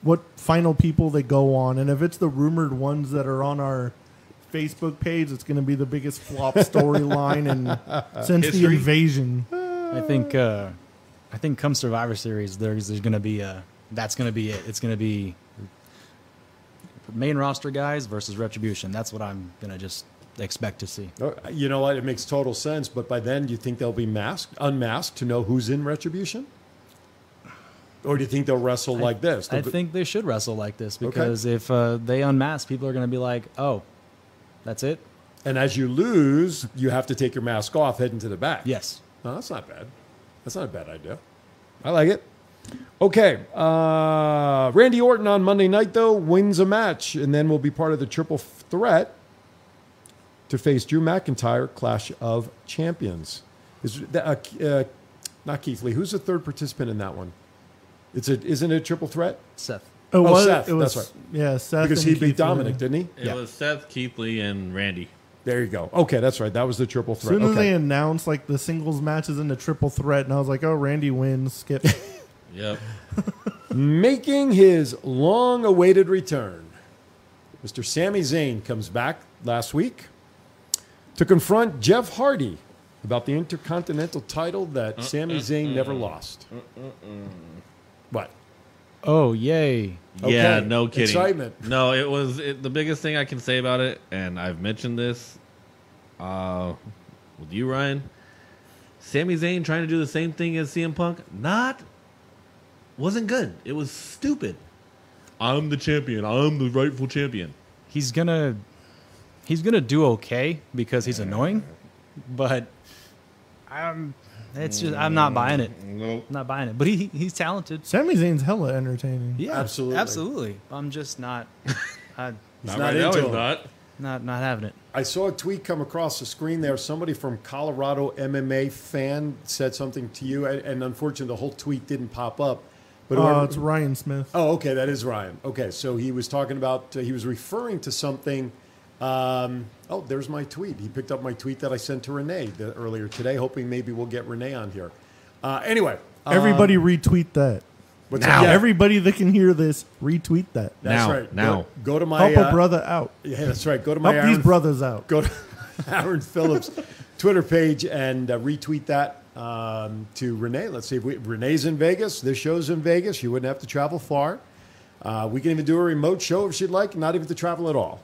what final people they go on, and if it's the rumored ones that are on our Facebook page, it's going to be the biggest flop [laughs] storyline and since the invasion. I think. Uh, I think come Survivor Series, there's there's going to be a. That's going to be it. It's going to be main roster guys versus Retribution. That's what I'm going to just expect to see. Oh, You know what? It makes total sense. But by then, do you think they'll be masked, unmasked to know who's in Retribution? Or do you think they'll wrestle like this? I They'll- think they should wrestle like this because if uh, they unmask, people are going to be like, "Oh, that's it." And as you lose, you have to take your mask off, heading to the back. Yes. No, that's not bad. That's not a bad idea. I like it. Okay. Uh, Randy Orton on Monday night, though, wins a match and then will be part of the triple threat to face Drew McIntyre, Clash of Champions. Is that, uh, uh, not Keith Lee. Who's the third participant in that one? It's a, isn't it a triple threat? Seth. It Oh, was, Seth, It was, that's right. Yeah, Seth. Because he beat Keith Lee. Dominik, didn't he? It was Seth, Keith Lee, and Randy. There you go. Okay, that's right. That was the triple As threat. soon as okay. they announced like the singles matches in the triple threat, and I was like, "Oh, Randy wins." Skip. [laughs] Yep. making his long awaited return. Mr. Sami Zayn comes back last week to confront Jeff Hardy about the Intercontinental title that Sami Zayn never lost. What? Oh, yay! Yeah, Okay, no kidding. excitement. No, it was it, the biggest thing I can say about it, and I've mentioned this uh, with you, Ryan. Sami Zayn trying to do the same thing as CM Punk, not wasn't good. It was stupid. I'm the champion. I'm the rightful champion. He's gonna he's gonna do okay because he's annoying, but I'm it's just I'm not buying it. Nope. I'm not buying it. But he he's talented. Sami Zayn's hella entertaining. Yeah, Absolutely. absolutely. I'm just not [laughs] I, Not, not right now. He's him. not. not not having it. I saw a tweet come across the screen there. Somebody from Colorado MMA fan said something to you, and, and unfortunately, the whole tweet didn't pop up. But Oh, whoever- it's Ryan Smith. Oh, okay, that is Ryan. Okay, so he was talking about, uh, he was referring to something. Um, oh, there's my tweet. He picked up my tweet that I sent to Renee the, earlier today, hoping maybe we'll get Renee on here. Uh, anyway, Everybody retweet that. what's Now. Yeah, Everybody that can hear this, retweet that. that's Now, right. now. Go, go to my. Help uh, a brother out. Yeah, that's right. Go to my Help Aaron, these brothers out. go to [laughs] Aaron Phillips Twitter page and uh, retweet that um, to Renee. Let's see if we, Renee's in Vegas. This show's in Vegas. You wouldn't have to travel far. Uh, we can even do a remote show if she'd like, not even to travel at all.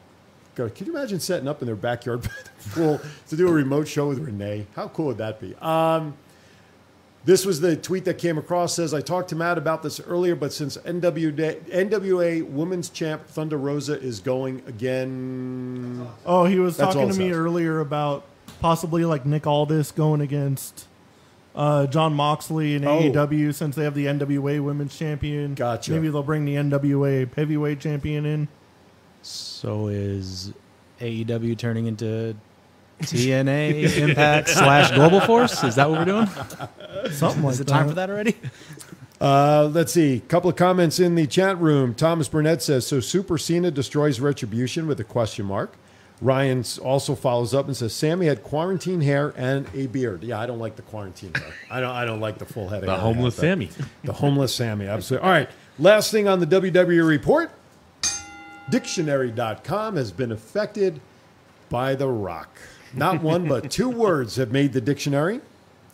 Go, can you imagine setting up in their backyard [laughs] pool to do a remote show with Renee? How cool would that be? Um, this was the tweet that came across. Says I talked to Matt about this earlier, but since NW Day, NWA Women's Champ Thunder Rosa is going again, Oh, he was That's talking to me says. earlier about possibly like Nick Aldis going against uh, Jon Moxley in Oh. AEW since they have the NWA Women's Champion. Gotcha. Maybe they'll bring the NWA Heavyweight Champion in. So is AEW turning into TNA [laughs] Impact slash Global Force? Is that what we're doing? [laughs] Something like Is it that. time for that already? Uh, let's see. A couple of comments in the chat room. Thomas Burnett says, "So Super Cena destroys Retribution with a question mark." Ryan also follows up and says, "Sami had quarantine hair and a beard." Yeah, I don't like the quarantine hair. I don't. I don't like the full head. of The hair I homeless have, Sami. The homeless Sami. Absolutely. All right. Last thing on the WWE report: Dictionary.com has been affected by The Rock. Not one, but two [laughs] words have made the dictionary,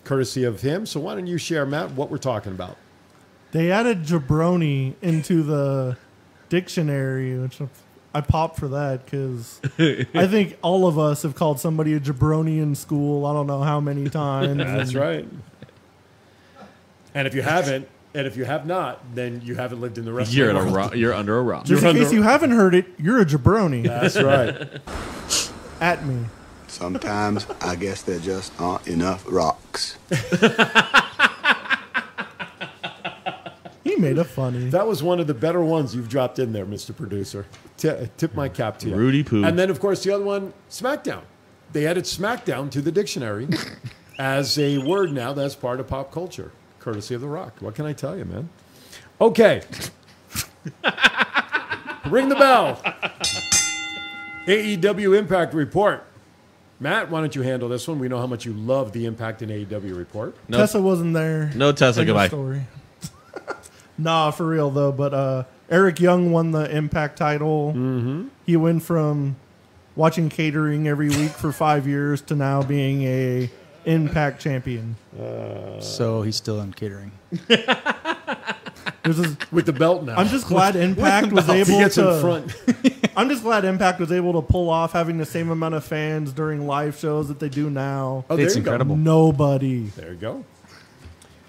courtesy of him. So why don't you share, Matt, what we're talking about? They added jabroni into the dictionary, which I popped for that because I [laughs] think all of us have called somebody a jabroni in school. I don't know how many [laughs] times. That's and right. And if you haven't, and if you have not, then you haven't lived in the rest You're of the a world. ro- you're under a rock. Just You're in case you haven't heard it, you're a jabroni That's right. [laughs] at me. Sometimes I guess there just aren't enough rocks. He made it funny. That was one of the better ones you've dropped in there, Mr. Producer. T- uh, tip my cap to you. Rudy Poo. And then, of course, the other one, SmackDown. They added SmackDown to the dictionary [laughs] as a word now that's part of pop culture, courtesy of The Rock. What can I tell you, man? Okay. [laughs] Ring the bell. AEW Impact Report. Matt, why don't you handle this one? We know how much you love the Impact and AEW report. No, Tessa wasn't there. no Tesla. End of Goodbye. Story. [laughs] nah, for real though. But uh, Eric Young won the Impact title. Mm-hmm. He went from watching catering every week for five years to now being a Impact champion. So he's still in catering. [laughs] This is- With the belt now. I'm just glad Impact was he able gets to. in front. [laughs] I'm just glad Impact was able to pull off having the same amount of fans during live shows that they do now. Oh, there It's you go. incredible. Nobody. There you go.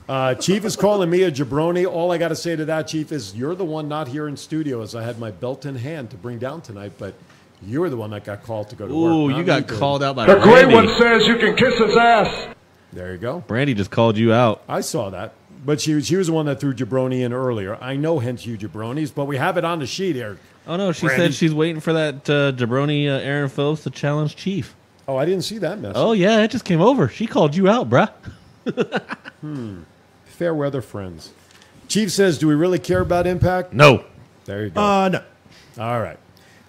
Uh, Chief is calling me a jabroni. All I got to say to that, Chief, is you're the one not here in studio as I had my belt in hand to bring down tonight, but you were the one that got called to go to work. Ooh, you got me, called out by The great one says you can kiss his ass. There you go. Brandy just called you out. I saw that. But she, she was the one that threw jabroni in earlier. I know hence you jabronis, but we have it on the sheet here. Oh no, she Brandy. said she's waiting for that uh, jabroni uh, Aaron Phillips to challenge Chief. Oh, I didn't see that message. Oh yeah, it just came over. She called you out, bruh. [laughs] Hmm. Fair weather friends. Chief says, do we really care about Impact? No. There you go. Uh, no. All right.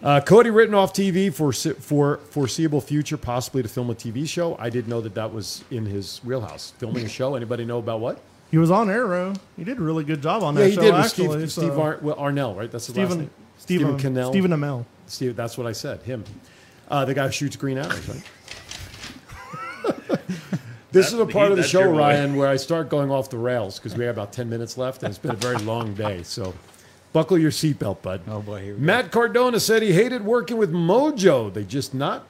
Uh, Cody written off TV for for foreseeable future, possibly to film a TV show. I didn't know that that was in his wheelhouse. Filming a show. Anybody know about what? He was on Arrow. He did a really good job on Yeah, that he show. did with actually, Steve, so- Steve Ar- well, Arnell, right? That's his last Stephen name. Stephen Cannell. Stephen Amell. Steve, that's what I said. Him. Uh, the guy who shoots green arrows, right? [laughs] this is a part of the show, your boy. Ryan, where I start going off the rails because we have about 10 minutes left and it's been a very long day. So buckle your seatbelt, bud. Oh boy, here we go. Matt Cardona said he hated working with Mojo. They just not,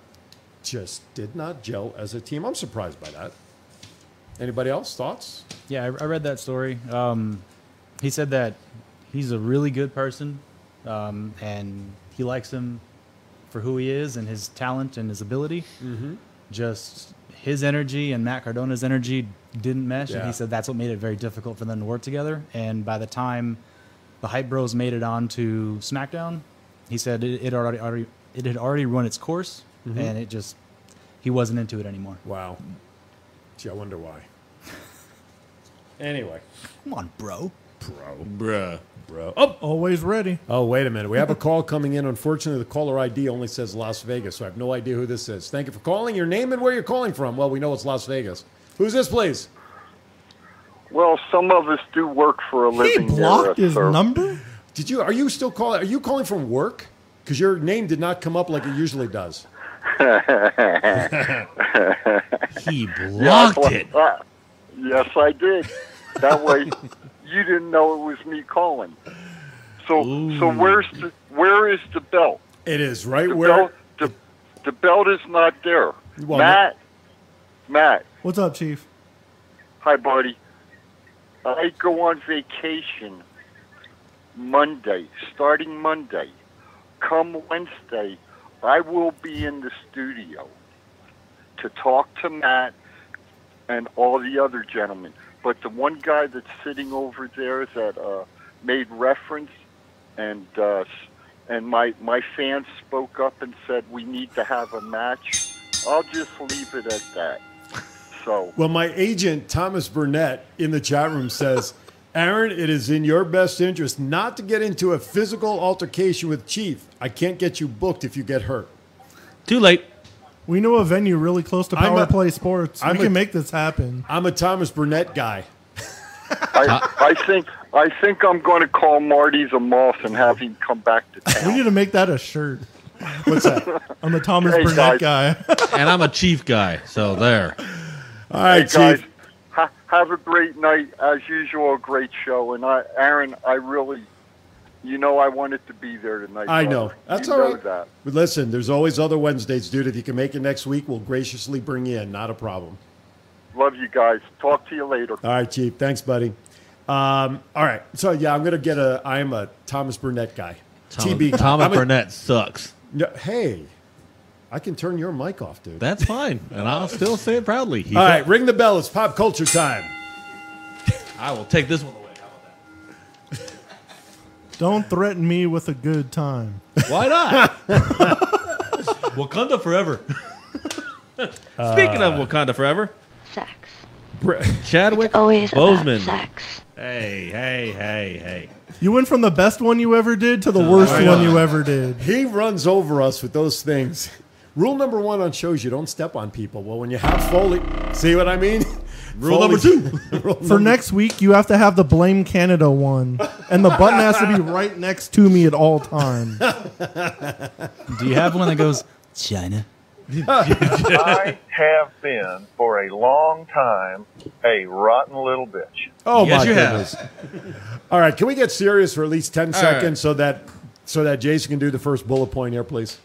just did not gel as a team. I'm surprised by that. Anybody else? Thoughts? Yeah, I, I read that story. Um, he said that he's a really good person, um, and he likes him for who he is and his talent and his ability. Mm-hmm. Just his energy and Matt Cardona's energy didn't mesh, and he said that's what made it very difficult for them to work together. And by the time the Hype Bros made it on to SmackDown, he said it, it already, already it had already run its course, mm-hmm. and it just he wasn't into it anymore. Wow. Gee, I wonder why. Anyway, Come on, bro. bro. Bruh. bro. Oh, Always ready. Oh, wait a minute. We have a call coming in. Unfortunately, the caller ID only says Las Vegas, so I have no idea who this is. Thank you for calling. Your name and where you're calling from. Well, we know it's Las Vegas. Who's this, please? Well, some of us do work for a He living. there, blocked uh, his sir. number. Did you? Are you still calling? Are you calling from work? Because your name did not come up like it usually does. [laughs] He blocked Well, it. uh, yes, I did. That way, you didn't know it was me calling. So, so where's the where is the belt? It is right The where. belt, the, the belt is not there. Well, Matt, Matt, What's up, Chief? hi, buddy. I go on vacation Monday, starting Monday. Come Wednesday, I will be in the studio to talk to Matt and all the other gentlemen. But the one guy that's sitting over there that uh, made reference, and uh, and my my fans spoke up and said we need to have a match. I'll just leave it at that. So Well, my agent Thomas Burnett in the chat room says, "Aaron, it is in your best interest not to get into a physical altercation with Chief. I can't get you booked if you get hurt." Too late. We know a venue really close to I'm Power a- Play Sports. I'm we can make this happen. I'm a Thomas Burnett guy. I, I think I think I'm going to call Marty's a Moth and have him come back to town. We need to make that a shirt. What's that? [laughs] I'm a Thomas Hey, Burnett guys. guy. And I'm a chief guy, so there. All right, Hey, guys, Chief. Ha- have a great night. As usual, a great show. And I, Aaron, I really, you know, I wanted to be there tonight. I brother. know. That's you all know right. That. But listen, there's always other Wednesdays, dude. If you can make it next week, we'll graciously bring you in. Not a problem. Love you guys. Talk to you later. All right, Chief. Thanks, buddy. Um, all right. So, yeah, I'm going to get a. I am a Thomas Burnett guy. Thomas, TB. Thomas I'm a- Burnett sucks. No, hey, I can turn your mic off, dude. That's fine, and I'll still say it proudly. He all sucks. right, ring the bell. It's pop culture time. I will take this one away. How about Don't threaten me with a good time. Why not? [laughs] Wakanda forever. Uh, Speaking of Wakanda forever, Sex. Chadwick Always about Boseman. sex. Hey, hey, hey, hey. You went from the best one you ever did to the worst I one you ever did. He runs over us with those things. Rule number one on shows: you don't step on people. Well, when you have Foley, see what I mean? [laughs] Rule number two. [laughs] Rule For number- next week, you have to have the Blame Canada one, and the button has to be [laughs] right next to me at all times. Do you have one that goes China? I have been for a long time a rotten little bitch. Oh Yes, my you have. goodness! All right, can we get serious for at least ten All seconds right. so that so that Jason can do the first bullet point here, please?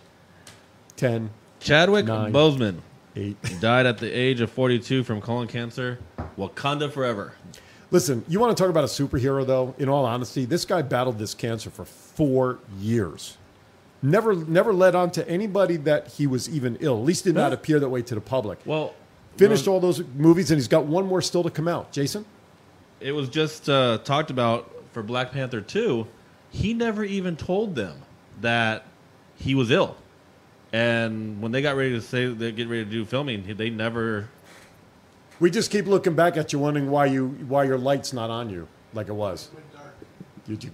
Ten, Chadwick Nine. Boseman eight. died at the age of 42 from colon cancer. Wakanda forever. Listen, you want to talk about a superhero, though? In all honesty, this guy battled this cancer for four years. Never, never led on to anybody that he was even ill. At least did not appear that way to the public. Well, Finished all those movies, and he's got one more still to come out. Jason, it was just uh, talked about for Black Panther 2. He never even told them that he was ill. And when they got ready to say they get ready to do filming, they never. we just keep looking back at you, wondering why you why your light's not on you like it was. You, you-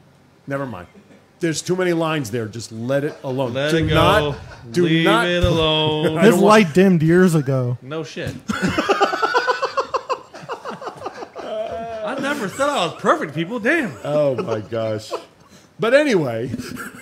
never mind. There's too many lines there. Just let it alone. Let do it go. Not, do Leave not. it alone. I His don't want- light dimmed years ago. No shit. [laughs] I never said I was perfect, people. Damn. Oh my gosh. But anyway,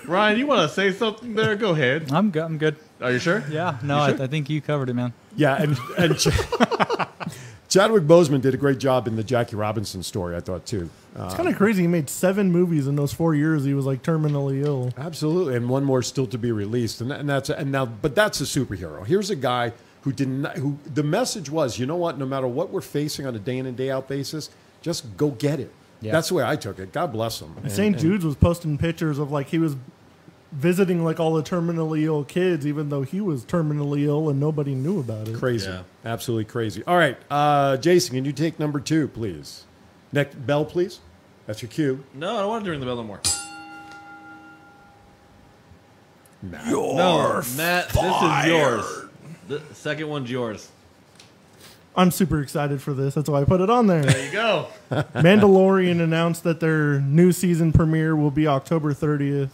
Ryan, you want to say something there? Go ahead. I'm good. I'm good. Are you sure? Yeah. No, I, I think you covered it, man. Yeah, and, and Ch- [laughs] Chadwick Boseman did a great job in the Jackie Robinson story, I thought, too. Uh, It's kind of crazy. He made seven movies in those four years. He was like terminally ill. absolutely. And one more still to be released. And, and that's, and now, but that's a superhero. Here's a guy who didn't, who the message was, you know what, no matter what we're facing on a day in and day out basis, just go get it. Yeah. That's the way I took it. God bless him. And- St. Jude's was posting pictures of like he was visiting like all the terminally ill kids, even though he was terminally ill and nobody knew about it. Crazy. Yeah. Absolutely crazy. All right. Uh, Jason, can you take number two, please? Next bell, please. That's your cue. No, I don't want to ring the bell no more. Matt. no, Matt, this is yours. The second one's yours. I'm super excited for this. That's why I put it on there. There you go. [laughs] [laughs] Mandalorian announced that their new season premiere will be October 30th.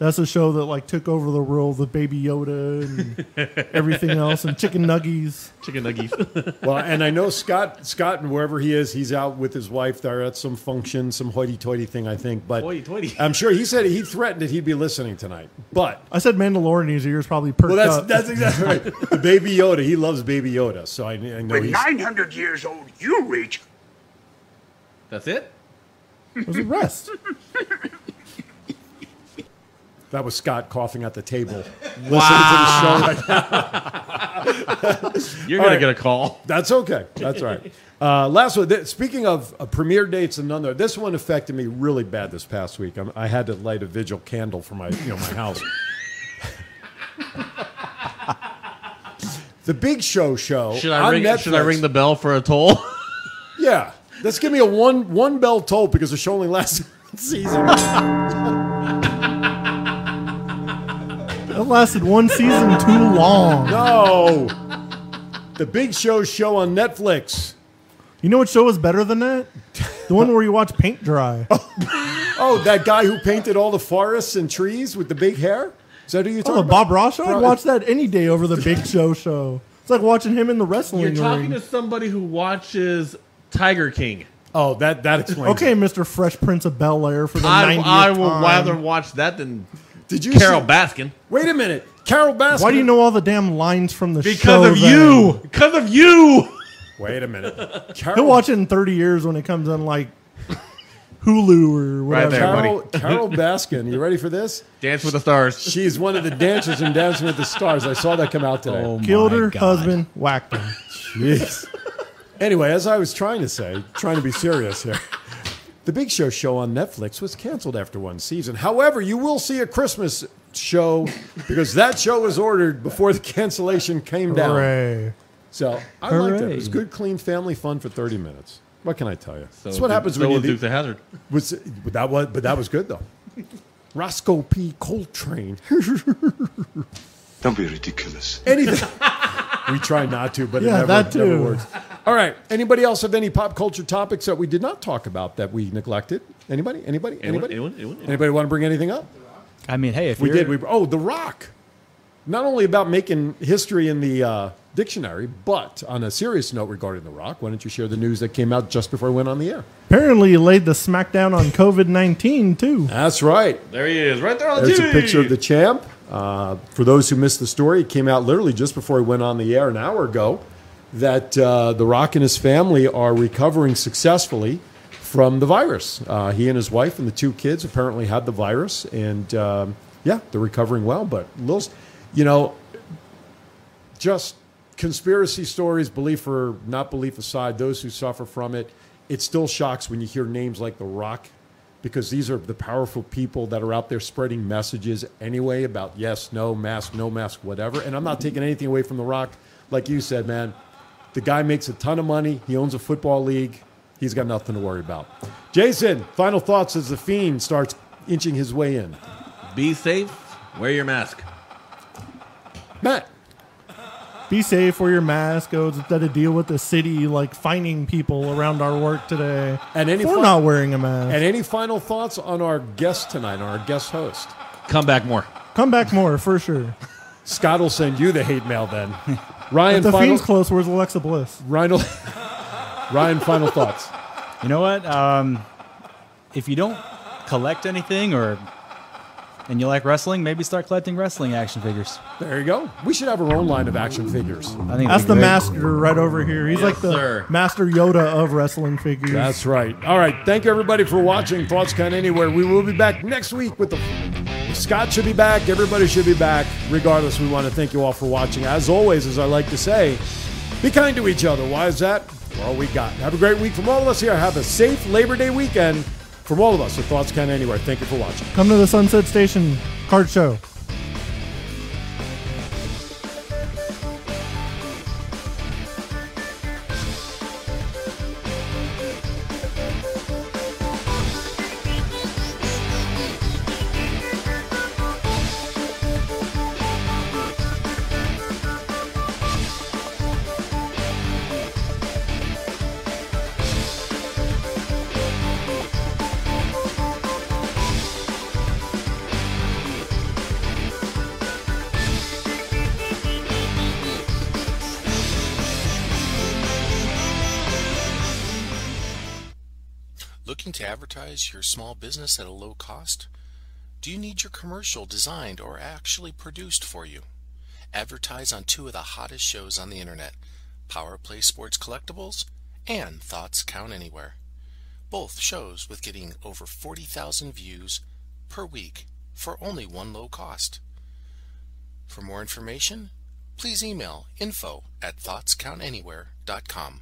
That's a show that like took over the world with Baby Yoda and [laughs] everything else and chicken nuggies. Chicken nuggies. [laughs] Well, and I know Scott, Scott, and wherever he is, he's out with his wife. They're at some function, some hoity-toity thing, I think. But Hoity-toity. [laughs] I'm sure he said he threatened that he'd be listening tonight. But I said Mandalorian his ears probably perked well, that's up. that's exactly right. The Baby Yoda, he loves Baby Yoda, so I, I know When he's. 900 years old you reach, That's it? was a rest. That was Scott coughing at the table, [laughs] listening to the show. Right now. [laughs] You're going right. to get a call. That's okay. That's right. Uh, last one. Th- speaking of uh, premiere dates and none, this one affected me really bad this past week. I'm, I had to light a vigil candle for my, you know, my house. the Big Show show. Should I ring? Should I ring the bell for a toll? [laughs] Yeah, let's give me a one one bell toll because the show only lasts season. That lasted one season too long. no, the Big Show show on Netflix. You know what show is better than that? The one where you watch paint dry. [laughs] Oh, oh, that guy who painted all the forests and trees with the big hair. Is that who you're Oh, talking the about? Bob Ross show? I'd watch that any day over the Big Show show. It's like watching him in the wrestling You're talking ring. to somebody who watches Tiger King. Oh, that that explains. Okay, it. Mr. Fresh Prince of Bel Air for the I, 90th I will time. rather watch that than Did you Carole see- Baskin. Wait a minute, Carole Baskin. Why do you know all the damn lines from the show? Because of then? you. Because of you. Wait a minute. [laughs] Carole... He'll watch it in 30 years when it comes on like Hulu or whatever. Right whatever. there, Carole, buddy. Carole Baskin. You ready for this? Dance with the Stars. She's one of the dancers in Dancing with the Stars. I saw that come out today. Oh Killed my her God. husband, whacked him. Jeez. Anyway, as I was trying to say, trying to be serious here, the Big Show show on Netflix was canceled after one season. However, you will see a Christmas show because that show was ordered before the cancellation came down. Hooray. So I liked it. It was good, clean family fun for 30 minutes. What can I tell you? So That's what Duke- happens so when you was do- Dukes of Hazzard. was but that was but that was good though. Roscoe P. Coltrane. [laughs] Don't be ridiculous. Anything. [laughs] we try not to, but it Yeah, never, that never too. works. All right. Anybody else have any pop culture topics that we did not talk about that we neglected? Anybody? Anybody? Anyone? Anybody? Anyone? Anyone? Anybody want to bring anything up? I mean, hey, if We you're, did. We oh, The Rock. Not only about making history in the uh, dictionary, but on a serious note regarding The Rock, why don't you share the news that came out just before I went on the air? Apparently, you laid the smackdown on COVID 19 too. That's right. There he is, right there on the There's TV. a picture of the champ. Uh, for those who missed the story, it came out literally just before he went on the air an hour ago that uh, The Rock and his family are recovering successfully from the virus. Uh, he and his wife and the two kids apparently had the virus, and um, yeah, they're recovering well. But little, you know, just conspiracy stories, belief or not belief aside, those who suffer from it, it still shocks when you hear names like The Rock, because these are the powerful people that are out there spreading messages anyway about yes, no, mask, no mask, whatever. And I'm not taking anything away from The Rock. Like you said, man, the guy makes a ton of money. He owns a football league. He's got nothing to worry about. Jason, final thoughts as the Fiend starts inching his way in. Be safe. Wear your mask. Matt, Be safe, wear your mask. Go instead of deal with the city like fining people around our work today And any for fun- not wearing a mask. and any final thoughts on our guest tonight, on our guest host? Come back more. Come back more for sure. Scott will send you the hate mail then. Ryan, If the final, fiend's close, where's Alexa Bliss? Ryan, [laughs] Ryan, final thoughts. you know what? Um, if you don't collect anything or and you like wrestling, maybe start collecting wrestling action figures. There you go. We should have our own line of action figures. I think That's the great. master right over here. He's like the sir. master Yoda of wrestling figures. That's right. All right. Thank you, everybody, for watching Thoughts Count Anywhere. We will be back next week with the. Scott should be back. Everybody should be back. Regardless, we want to thank you all for watching. As always, as I like to say, be kind to each other. Why is that? For all we got. Have a great week from all of us here. Have a safe Labor Day weekend from all of us at Thoughts Count Anywhere. Thank you for watching. Come to the Sunset Station card show. Advertise your small business at a low cost? Do you need your commercial designed or actually produced for you? Advertise on two of the hottest shows on the internet, Power Play Sports Collectibles and Thoughts Count Anywhere. Both shows with getting over 40,000 views per week for only one low cost. For more information, please email info at thoughtscountanywhere.com.